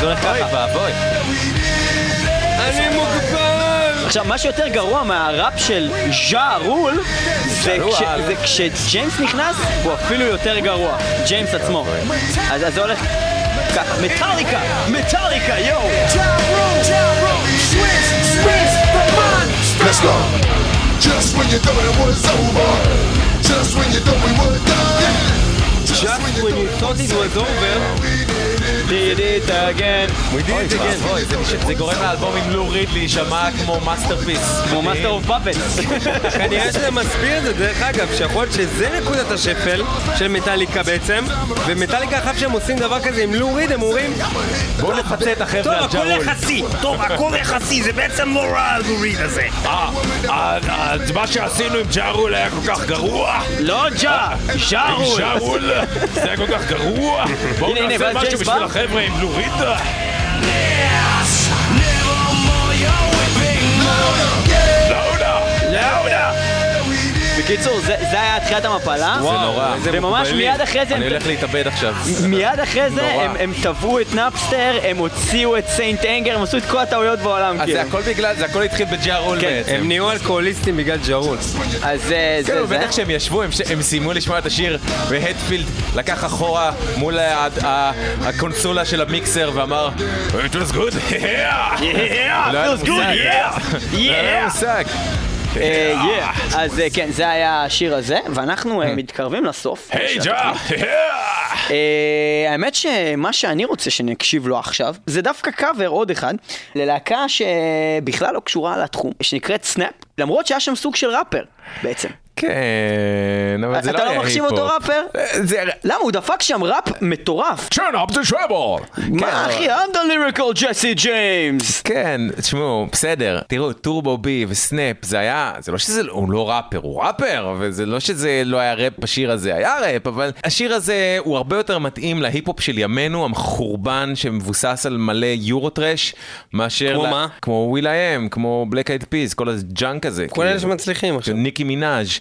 זה הולך ככה. ואבוי. אני מוגבל! עכשיו, מה שיותר גרוע מהראפ של ז'ה רול, זה רול. כש- זה כשג'יימס נכנס, הוא אפילו יותר גרוע. ג'יימס עצמו. אז אז זה הולך ככה, מטאליקה, מטאליקה, יואו! Let's go. Just when you thought it was over. Just when you thought we were done. Just when you thought it was over, did it again. we did it again. זה גורם לאלבום עם לו ריד להישמע כמו masterpiece. כמו Master of Puppets. (laughs) כנראה שזה מסביר את זה, דרך אגב, שיכול להיות שזה נקודת השפל של מטאליקה בעצם, ומטאליקה אחר שהם עושים דבר כזה עם לו ריד, הם אומרים, בואו נפצה את טוב, החבר'ה על הכל ג'ה רול. יחסי, טוב, הכל יחסי, זה בעצם לא רע הלו ריד הזה. מה שעשינו עם ג'ה רול היה כל כך גרוע. לא ז'ה רול. ג'ה רול, (laughs) זה היה כל כך גרוע. בואו נעשה משהו בשביל. החבר'ה עם לו ריד. בקיצור, זה זה היה תחילת המפלה. זה נורא. וממש מיד אחרי זה... אני הולך להתאבד עכשיו. מיד אחרי זה. הם, הם תבעו את נאפסטר, הם הוציאו את St. Anger, הם עשו את כל הטעויות בעולם, אז כאילו. זה הכל בגלל, זה הכל התחיל בג'ה רול כן, בעצם. הם נהיו אלכוהוליסטים בגלל ג'ה רול. אז זה כן, זה. זה. בטח שהם ישבו, הם ש- הם סיימו לשמוע את השיר, והטפילד לקח אחורה מול הקונסולה של המיקסר ואמר It was good, yeah! Yeah, לא היה לו feels good, yeah, yeah. אה, yeah. אז אה, כן, זה היה השיר הזה, ואנחנו אה, מתקרבים לסוף. היי ג'ה! אה, האמת שמה שאני רוצה שנקשיב לו עכשיו, זה דווקא קאבר, עוד אחד, ללהקה שבכלל לא קשורה לתחום, שנקראת סנאפ, למרות שהיה שם סוג של ראפר, בעצם. כן, אבל זה לא אתה היה לא מחשיב היפ-הופ. אותו ראפר? זה... למה? הוא דפק שם ראפ מטורף. Turn up the treble! מה אחי, I'm the lyrical Jesse James. כן, תשמעו, בסדר, תראו, Turbo B וסנאפ, זה היה, זה לא שזה, הוא לא ראפר, הוא ראפר, וזה לא שזה לא היה ראפ בשיר הזה, היה ראפ, אבל השיר הזה הוא הרבה יותר מתאים להיפ-הופ של ימינו, המחורבן שמבוסס על מלא Euro trash, מאשר... כמו מה? כמו will.i.am, כמו Black Eyed Peas, כל ה junk הזה. כל אלה כאילו. שמצליחים עכשיו. ניקי מינאז',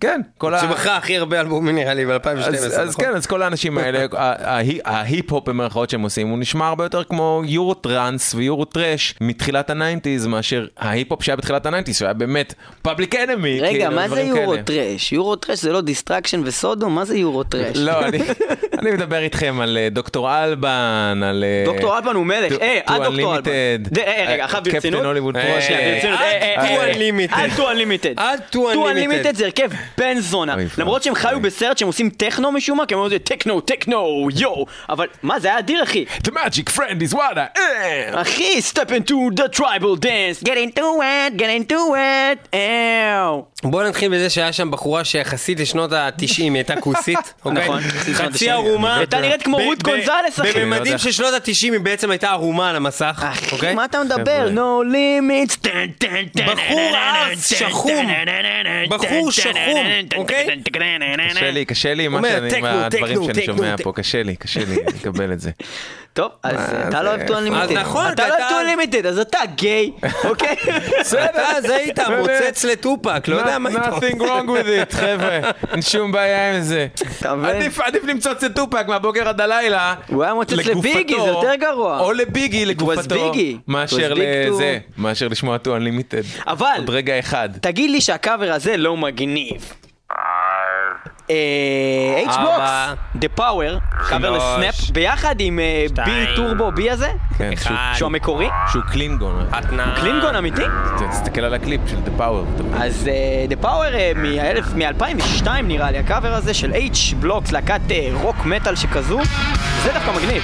כן, כל ה... שמכרה הכי הרבה אלבומים נראה לי ב-2012. אז, אז כן, אז כל האנשים האלה, (laughs) ה- ה- ההיפ-הופ במרכאות שהם עושים, הוא נשמע הרבה יותר כמו Euro trance ו Euro trash מתחילת ה nineties, מאשר ההיפ-הופ שהיה בתחילת ה nineties, שהוא היה באמת Public Enemy. רגע, מה זה יורו טרש? יורו טרש זה לא Destruction ו Sodom? מה זה Euro trash? לא, אני, (laughs) אני מדבר איתכם על אה, דוקטור אלבן, על... אה, דוקטור אלבן הוא מלך, To עד דוקטור אלבן. אה, רגע, עכשיו אה, ברצינות. קפטן הוליווד אה. אה, אה, אה, To Unlimited. עד To Unlimited. עד To To Unlimited. Unlimited זה הרכב בן זונה. למרות שהם חיו בסרט שהם עושים טכנו משום מה, כי הם אומרים טכנו, טכנו, יו. אבל מה, זה היה אדיר, אחי. The magic friend is what I am. אחי, step into the tribal dance. Get into it, get into it, אהו. בואו נתחיל בזה שהיה שם בחורה שיחסית לשנות ה-90 היא הייתה כוסית. נכון. חצי ערומה. הייתה נראית כמו רות גונזלס, אחי. בממדים של שנות ה-90 היא בעצם הייתה ערומה על המסך. אחי, מה אתה מדבר? No limits. בחור ארס, שחום. בחור שחום. בום, אוקיי? קשה לי, קשה לי עם הדברים שאני שומע פה, קשה לי, קשה לי לקבל את זה. (laughs) טוב, אז אתה לא אוהב 2 Unlimited. נכון, אתה לא אוהב 2 Unlimited, אז אתה גיי, (laughs) אוקיי? בסדר, אז היית מוצץ לטופק, לא יודע מה היית nothing wrong with it, חבר'ה, אין שום בעיה עם זה. עדיף למצוץ לטופק מהבוקר עד הלילה. הוא היה מוצץ לביגי, זה יותר גרוע. או לביגי, לגופתו, מאשר לזה, מאשר לשמוע 2 Unlimited. אבל, עוד רגע אחד. תגיד לי שהקאבר הזה לא מגניב. אה, H-Blockx, The Power, קאבר ל Snap, ביחד עם בי Turbo B הזה, כן, שהוא המקורי. שהוא קלינגון. הוא קלינגון אמיתי? תסתכל על הקליפ של The Power. אז אה, The Power אה, מ-2002 נראה לי, הקאבר הזה של H-Blocks, להקת רוק מטאל שכזו, זה דווקא מגניב.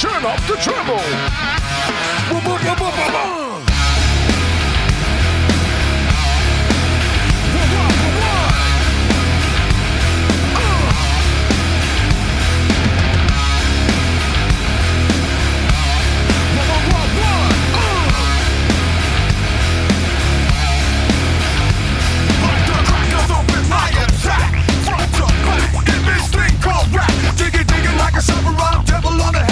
Turn up the treble! I'm a rock devil on a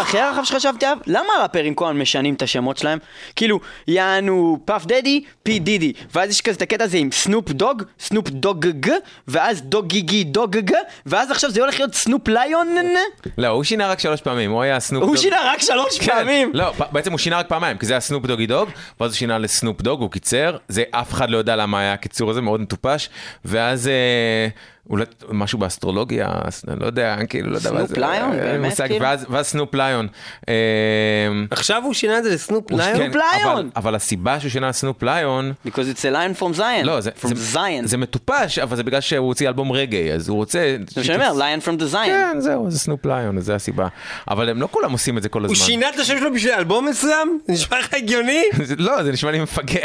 הכי רחב שחשבתי עליו? למה הראפרים כל הזמן משנים את השמות שלהם? כאילו, יענו פאף דדי, פי דידי, ואז יש כזה את הקטע הזה עם סנופ דוג, סנופ דוג ג, ואז דוג גיגי דוג ג, ואז עכשיו זה הולך להיות סנופ ליון? לא, הוא שינה רק שלוש פעמים, הוא היה סנופ הוא דוג. שינה רק שלוש כן. פעמים. לא, בעצם הוא שינה רק פעמיים, כי זה היה סנופ דוגי דוג, ואז הוא שינה לסנופ דוג, הוא קיצר, זה אף אחד לא יודע למה היה הקיצור הזה, מאוד מטופש, ואז אה, אולי משהו באסטרולוגיה, לא יודע, כאילו, לא יודע מה סנופ זה, ליון? אין לי באמת, כאילו? ואז- סנופ ליון. אה, עכשיו הוא שינה את זה לסנופ ליון? כן, ליון! אבל- הסיבה שהוא שינה לסנופ ליון, Because it's a lion from Zion. לא, זה, from זה, Zion. זה מטופש, אבל זה בגלל שהוא הוציא אלבום רגאיי, אז הוא רוצה... זה מה שאני אומר, lion from the Zion. כן, זהו, זה סנופ ליון, זה הסיבה. אבל הם לא כולם עושים את זה כל הזמן. הוא שינה את השם שלו בשביל אלבום מסוים? זה נשמע לך הגיוני? (laughs) לא, זה נשמע לי מפגר.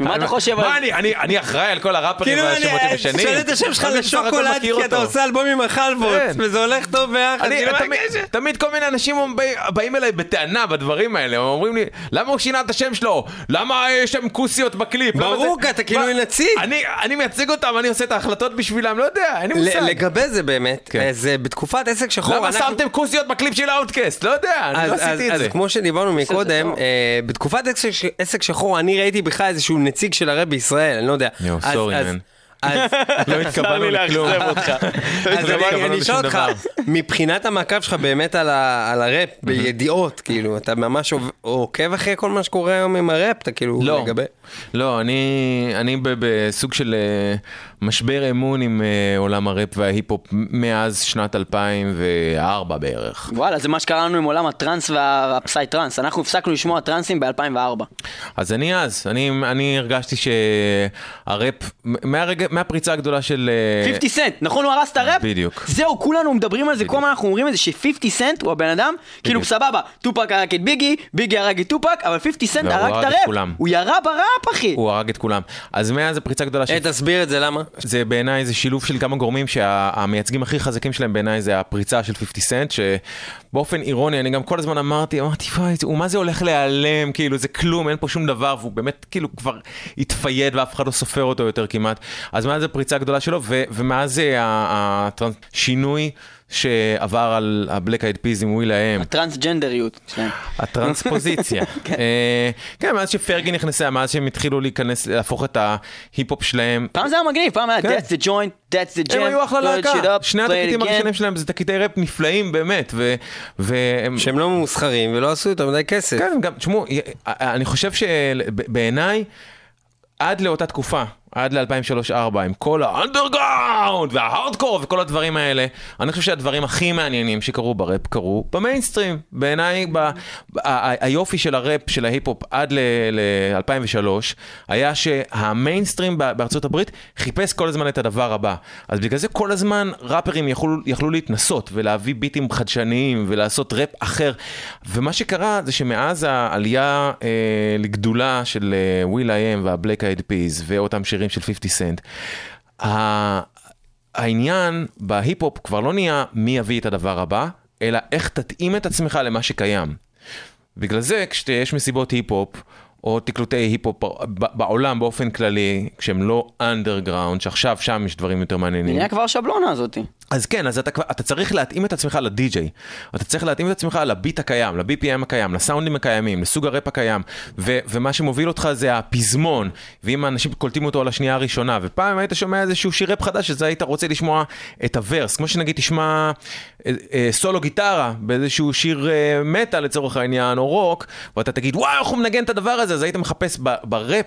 מה אתה חושב על- מה, אני- אני אני אחראי על כל הראפרים כאילו והשמות שמשנים? מכיר כי אתה. עושה אלבום עם החלבות כן. וזה הולך טוב ביחד, תמיד, כל מיני אנשים באים- אליי בטענה בדברים האלה, הם אומרים לי, למה הוא שינה את השם שלו? למה יש שם כוסיות בקליפ? ברור, זה- כי אתה כאילו נציג. אני, מייצג אותם, אני עושה את ההחלטות בשבילם, לא יודע, אין לי מושג. לגבי זה באמת, כן. אז אה, בתקופת עסק שחור, למה שמתם כוסיות בקליפ של האוטקאסט? לא יודע, אני אז, לא אז, עשיתי את אז זה. כמו שדיברנו מקודם. אה, בתקופת עסק, שחור אני ראיתי בכלל איזשהו נציג של הראפ בישראל, אני לא יודע. יואו, אז- סורי, אז- מן. אז לא התכוונו לכלום. אז לא אני- התכוונו אני אשאל אותך. מבחינת המעקב שלך באמת על הראפ, בידיעות, כאילו, אתה ממש עוקב אחרי כל מה שקורה היום עם הראפ, אתה כאילו, לא, לגבי... לא, אני, בסוג של אה, משבר אמון עם אה, עולם הראפ וההיפ-הופ מאז שנת 2004 בערך. וואלה, זה מה שקרה לנו עם עולם הטראנס וה- והפסאי טראנס. אנחנו הפסקנו לשמוע טראנסים ב-2004. אז אני אז, אני, אני הרגשתי שהראפ, מהרגע, מהפריצה הגדולה של... אה, 50 סנט, נכון הוא הרס את הראפ? בדיוק. זהו, כולנו מדברים על זה, כל הזמן אנחנו אומרים את זה, ש-50 סנט הוא הבן אדם, כאילו סבבה, טופק הרג את ביגי, ביגי הרג את טופק, אבל 50 סנט הרג את הראפ. הוא ירה בראפ, אחי. הוא הרג את כולם. אז מאז הפריצה הגדולה של... אה, תסביר את זה, למה? זה בעיניי זה שילוב של כמה גורמים שהמייצגים הכי חזקים שלהם בעיניי זה הפריצה של 50 סנט שבאופן אירוני אני גם כל הזמן אמרתי אמרתי וואי הוא מה זה הולך להיעלם? כאילו זה כלום אין פה שום דבר והוא באמת כאילו כבר התפייד ואף אחד לא סופר אותו יותר כמעט. אז מאז הפריצה הגדולה שלו ומאז השינוי שעבר על הבלק אייד פיז עם וויל איי-אם הטרנסג'נדריות שלהם. הטרנספוזיציה. (laughs) אה, כן, מאז שפרגי נכנסה, מאז שהם התחילו להיכנס, להפוך את ההיפ-הופ שלהם. פעם זה היה מגניב, פעם היה כן. That's the joint, That's the jam, הם היו אחלה להקה, שני התקליטים. הראשונים שלהם זה תקליטי ראפ נפלאים באמת, והם... שהם לא ממוסחרים ולא עשו יותר מדי כסף. כן, גם, תשמעו, אני חושב שבעיניי, עד לאותה תקופה, עד ל-2003-2004, עם כל האנדרגראונד וההארדקור וכל הדברים האלה, אני חושב שהדברים הכי מעניינים שקרו בראפ קרו במיינסטרים. בעיניי, ב- ה- היופי של הראפ, של ההיפ-הופ עד ל-2003, היה שהמיינסטרים בארצות הברית חיפש כל הזמן את הדבר הבא. אז בגלל זה כל הזמן ראפרים יכלו, יכלו להתנסות ולהביא ביטים חדשניים ולעשות ראפ אחר. ומה שקרה זה שמאז העלייה אה, לגדולה של וויל איי-אם והבלק אייד פיז ואותם שירים של 50 סנט, העניין בהיפ-הופ כבר לא נהיה מי יביא את הדבר הבא, אלא איך תתאים את עצמך למה שקיים. בגלל זה כשיש מסיבות היפ-הופ, או תקלוטי היפ-הופ בעולם באופן כללי, כשהם לא אנדרגראונד, שעכשיו שם יש דברים יותר מעניינים. נהיה כבר השבלונה הזאתי. אז כן, אז אתה, אתה צריך להתאים את עצמך לדי-ג'יי. אתה צריך להתאים את עצמך לביט הקיים, ל-BPM הקיים, לסאונדים הקיימים, לסוג הראפ הקיים. ו- ומה שמוביל אותך זה הפזמון, ואם האנשים קולטים אותו על השנייה הראשונה. ופעם היית שומע איזשהו שיר ראפ חדש, אז היית רוצה לשמוע את ה verse. כמו שנגיד תשמע אה, אה, סולו גיטרה באיזשהו שיר אה, מטאל לצורך העניין, או רוק, ואתה תגיד, וואו, איך הוא מנגן את הדבר הזה? אז היית מחפש בראפ,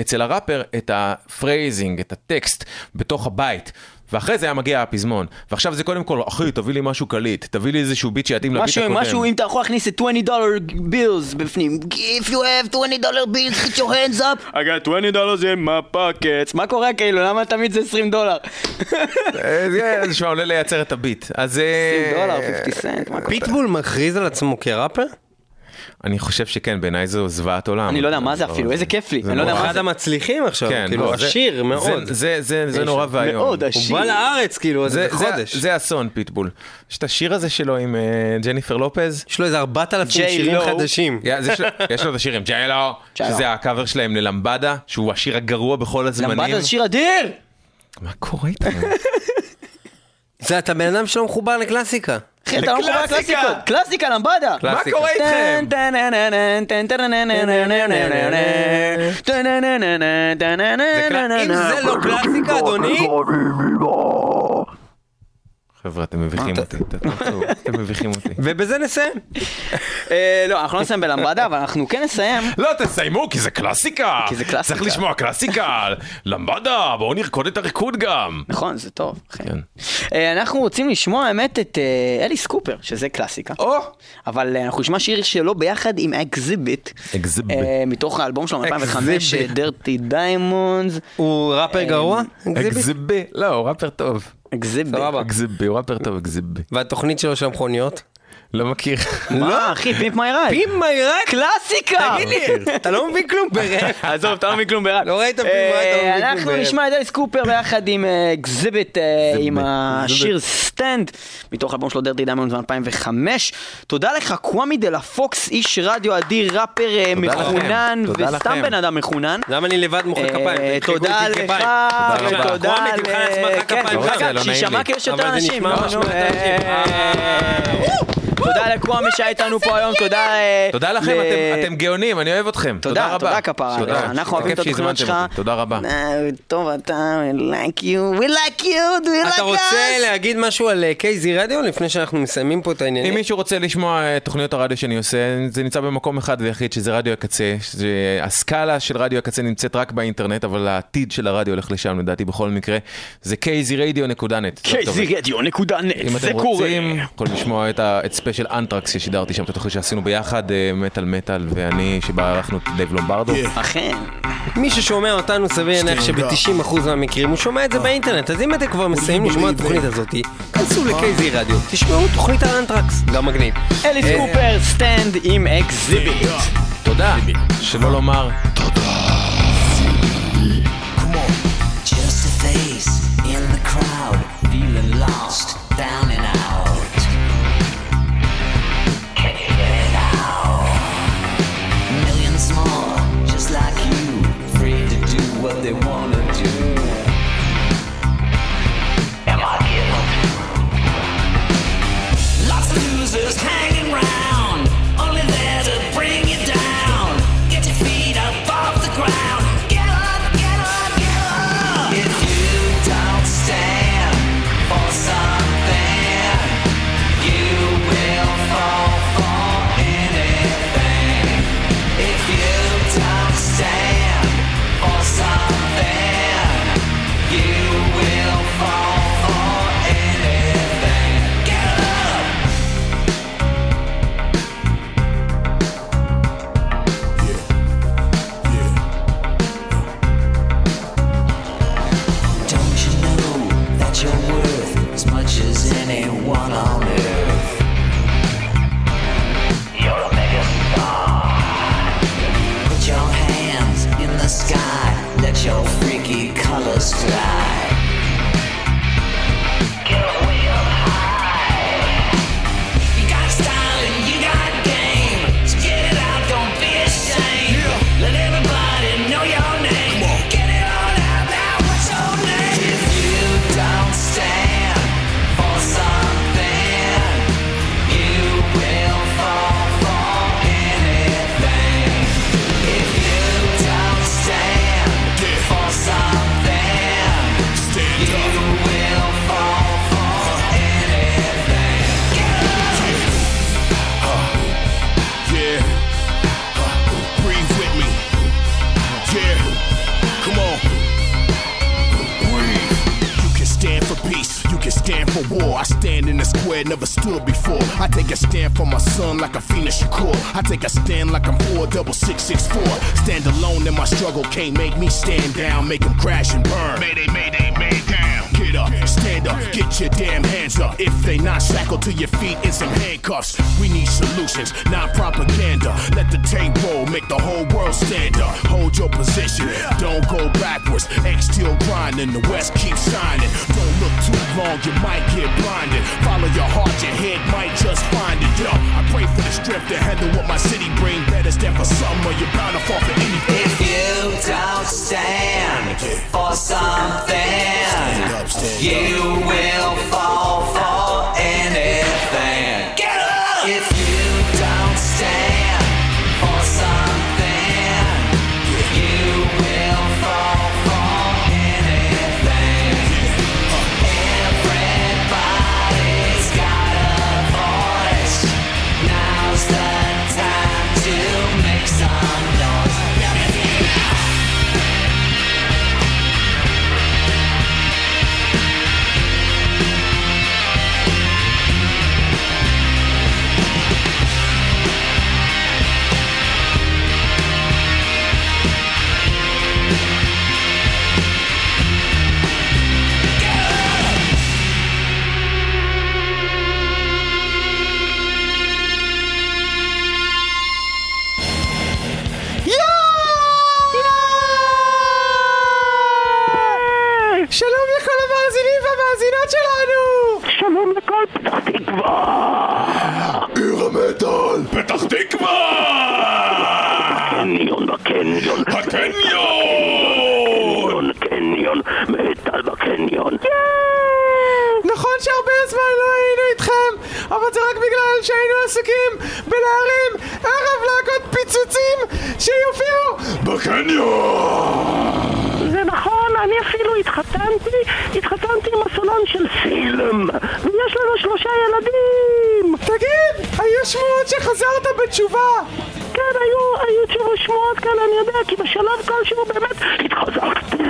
אצל הראפר, את ה phrasing, את הטקסט, בתוך הבית. ואחרי זה היה מגיע הפזמון. ועכשיו זה קודם כל, אחי, תביא לי משהו קליט, תביא לי איזשהו ביט שיתאים לביט משהו, הקודם. משהו, אם אתה יכול להכניס את 20 dollar bills בפנים. If you have 20 dollar bills, put your hands up. I got 20 dollar in my pockets. מה קורה כאילו? למה תמיד זה 20 דולר? אה, זה זה שמע, עולה לייצר את הביט. אז... אה, 20 דולר, 50 סנט. מה קורה? פיטבול מכריז על עצמו כראפר? אני חושב שכן, בעיניי זו זוועת עולם. אני לא יודע מה זה אפילו, איזה כיף לי. זה אני לא יודע. מה אחד זה. המצליחים עכשיו, כן, כאילו לא, זה- עשיר מאוד. זה- זה- זה זה נורא ואיום. מאוד הוא עשיר. בא לארץ כאילו זה- חודש. זה אסון, פיטבול. יש את השיר הזה שלו עם אה, ג'ניפר לופז. יש לו איזה 4,000 ג'יי שירים. חדשים. יש לו את השיר עם ג'יילו. שזה הקאבר שלהם ללמבדה, שהוא השיר הגרוע בכל הזמנים. למבדה זה שיר אדיר! מה קורה איתנו? (laughs) זה אתה בן אדם שלא מחובר לקלאסיקה. אחי, אתה לא מחובר לקלאסיקה. לקלאסיקות. קלאסיקה, למבדה. מה קורה איתכם? אם זה לא קלאסיקה, אדוני, חבר'ה, אתם מביכים אותי. אתם מביכים אותי. (laughs) ובזה נסיים. אה, לא, אנחנו לא נסיים בלמבדה, אבל אנחנו כן נסיים. לא, תסיימו, כי זה קלאסיקה. כי זה קלאסיקה. צריך לשמוע קלאסיקה. למבדה, בואו נרקוד את הריקוד גם. נכון, זה טוב. כן. אה, אנחנו רוצים לשמוע האמת את אה, אליס קופר, שזה קלאסיקה. או! אבל אנחנו נשמע שיר שלו ביחד עם אקזיביט. Xzibit. מתוך האלבום שלו מ-2005, Xzibit. Dirty Diamonds. הוא ראפר גרוע? אקזיבי. לא, הוא ראפר טוב. אקזיביט. סבבה. אקזיבי, הוא ראפר טוב, אקזיבי. והתוכנית שלו של המכוניות? לא מכיר. מה, אחי, Pimp My Ride. Pimp My Ride? קלאסיקה! תגיד לי, אתה לא מבין כלום בראפ. (laughs) עזוב, אתה לא מבין כלום בראפ. לא ראית Pimp My Ride, אתה לא מבין כלום אנחנו בראפ. נשמע את אליס קופר ביחד עם אקזיביט, עם השיר Stand, מתוך אלבום שלו Dirty Diamonds מ-2005. תודה לך, קוואמי דה לה פוקס, איש רדיו אדיר, ראפר אה, תודה מחונן, תודה וסתם. בן אדם מחונן. למה אני לבד מוחא כפיים? אה, תודה לך, כפיים. רבה. ותודה קוואמי, ל... תמחא לעצמך כפיים. לא רוצה, רגע, לא נעים שישמע לי. יש יותר אבל זה אנשים. אה, תודה לקוואמי שהיה איתנו פה היום, תודה... אה, תודה לכם, אתם- אתם גאונים, אני אוהב אתכם. תודה תודה, רבה. תודה כפרה. תודה. אנחנו אוהבים את התוכניות שלך. תודה רבה. אה, טוב, אתה, we like you, we like you, do you like us? אתה רוצה להגיד משהו על קייזי רדיו לפני שאנחנו מסיימים פה את אם העניינים? מישהו רוצה לשמוע את תוכניות הרדיו שאני עושה, זה נמצא במקום אחד ויחיד, שזה רדיו הקצה. הסקאלה של רדיו הקצה נמצאת רק באינטרנט, אבל העתיד של הרדיו הולך לשם לדעתי בכל מקרה. זה kzradio.net. קייזי רדיו נקודה נט, אם זה אתם קורה. רוצים, יכולים לשמוע את ה- ספיישל אנטרקס ששידרתי שם, את התוכנית שעשינו ביחד, אה, מטאל מטאל, ואני, שבה ערכנו את דייב לומברדו. אכן. מי ששומע אותנו סביר להניח שב-90% מהמקרים הוא שומע את זה באינטרנט, אז אם אתם כבר מסיימים לשמוע את התוכנית הזאת, כנסו לקייזי רדיו, תשמעו תוכנית על אנטרקס, גם מגניב. אליס קופר, Stand עם אקזיביט. תודה, שלא לומר Just a face in the crowd, feeling lost, never stood before. I take a stand for my son like a Phoenix Shakur. I take a stand like I'm four double six six four. Stand alone in my struggle, can't make me stand down. Make 'em crash and burn. Up, stand up, get your damn hands up. If they not shackled to your feet in some handcuffs, we need solutions, not propaganda. Let the tape roll, make the whole world stand up. Hold your position, don't go backwards. X still grinding, the West keeps shining. Don't look too long, you might get blinded. Follow your heart, your head might just find it. Yo, I pray for the strength to handle what my city bring. Better stand for something, or you're bound to fall for anything. If you don't stand for something, Stand up, stand you will fall fall. והמאזינות שלנו! שלום לכל פתח תקווה! עיר המטאל! פתח תקווה! קניון בקניון! הקניון! קניון! מטאל בקניון! נכון שהרבה זמן לא היינו איתכם, אבל זה רק בגלל שהיינו עסוקים בלהרים ערב להקות פיצוצים שיופיעו בקניון! זה נכון, אני אפילו התחתנתי, התחתנתי עם הסולן של סילם, ויש לנו שלושה ילדים! תגיד, היו שמועות שחזרת בתשובה! כן, היו, היו תשובות שמועות כאלה, אני יודע, כי בשלב כלשהו באמת התחזקתי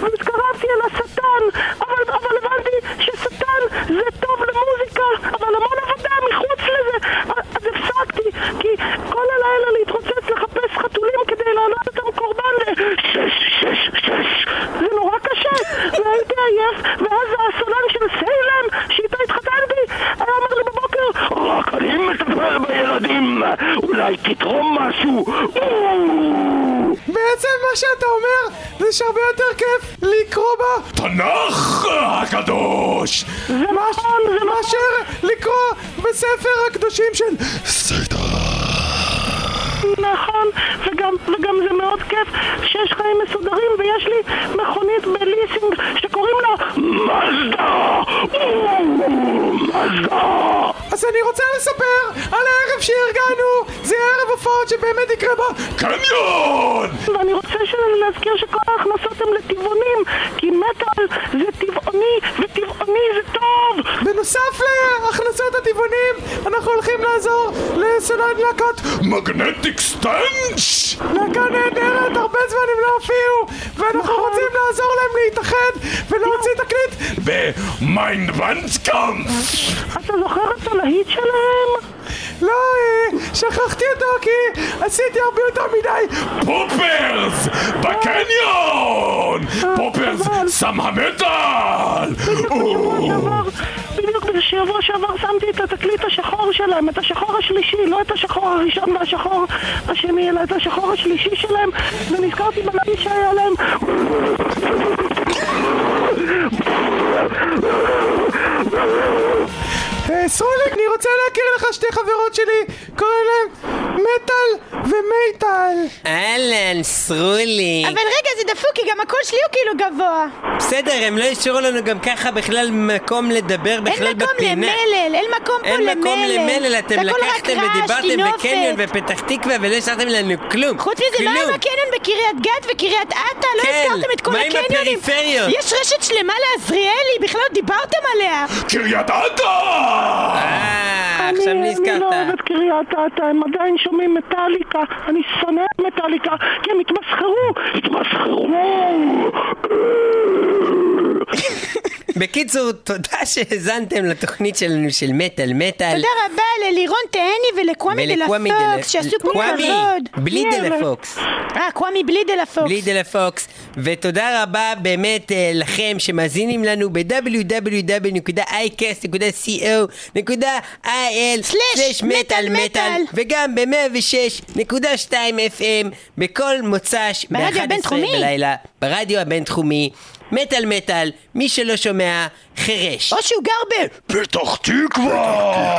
והתקרבתי אל השטן, אבל, אבל הבנתי ששטן זה טוב למוזיקה, אבל המון עבודה מחוץ לזה, אז הפסקתי, כי כל הלילה להתרוצץ לחפש חתולים כדי לעלות אותם קורבן לשש, שש, שש, זה נורא קשה, והייתי עייף, ואז הסולן של סיילם, שאיתו התחתנתי, היה אומר לי בבוקר, רק אני מטפל בילדים, אולי תתרום משהו. בעצם מה שאתה אומר זה שהרבה יותר כיף לקרוא בה תנ"ך הקדוש! זה נכון, זה מאשר לקרוא בספר הקדושים של נכון, וגם, וגם זה מאוד כיף שיש חיים מסודרים ויש לי מכונית בליסינג שקוראים לה מזדה! מזדה! אז אני רוצה לספר שבאמת יקרה בה קניון! ואני רוצה להזכיר שכל ההכנסות הן לטבעונים כי מטאל זה טבעוני וטבעוני זה טוב! בנוסף להכנסות הטבעונים אנחנו הולכים לעזור לסולן להקת מגנטיק סטנץ'! להקה נהדרת, הרבה זמן הם לא הופיעו ואנחנו רוצים לעזור להם להתאחד ולהוציא תקליט במיינד ונדקאמפ! אתה זוכר את הלהיט שלהם? לא, אה, שכחתי אותו כי עשיתי הרבה יותר מדי פופרס! בקניון! פופרס סם המטאל! בדיוק בשבוע שעבר שמתי את התקליט השחור שלהם, את השחור השלישי, לא את השחור הראשון והשחור השני, אלא את השחור השלישי שלהם, ונזכרתי בלהיט שהיה להם. אה, סרוליק, אני רוצה להכיר לך שתי חברות שלי קוראים אהלן, סרולי. אבל רגע, זה דפוק, כי גם הקול שלי הוא כאילו גבוה. בסדר, הם לא השאירו לנו גם ככה בכלל מקום לדבר בכלל אין מקום בפינה. למלל, אין מקום פה למלל. אין מקום למלל, אתם לקחתם ודיברתם. בקניון בפתח תקווה ולא השארתם לנו כלום. חוץ מזה, מה עם. הקניון בקריית גת וקריית אתא? לא כן, הזכרתם את כל מה עם הקניונים. הפריפריות? יש רשת שלמה לעזריאלי, בכלל לא דיברתם עליה. קריית אתא! אה, עכשיו אני לא נזכרת. אוהב את קריית אתא, הם עדיין שומעים מטאליקה, אני שונא מטאליקה, כי הם התמסחרו, התמסחרו! בקיצור, תודה שהאזנתם לתוכנית שלנו של מטאל מטאל. תודה רבה ללירון תהני ולקוואמי דה לה פוקס, שעשו פה כבוד. בלי דה? לה פוקס. אה, קוואמי בלי דה לה פוקס. בלי דה לה פוקס. ותודה רבה באמת אה, לכם שמאזינים לנו ב-www.icast.co.il מטאל מטאל. וגם ב-106.2 FM בכל מוצ"ש ברדיו ב-11 הבינתחומי. בלילה ברדיו הבינתחומי. מטאל מטאל, מי שלא שומע, חירש. או שהוא גר ב... פתח תקווה!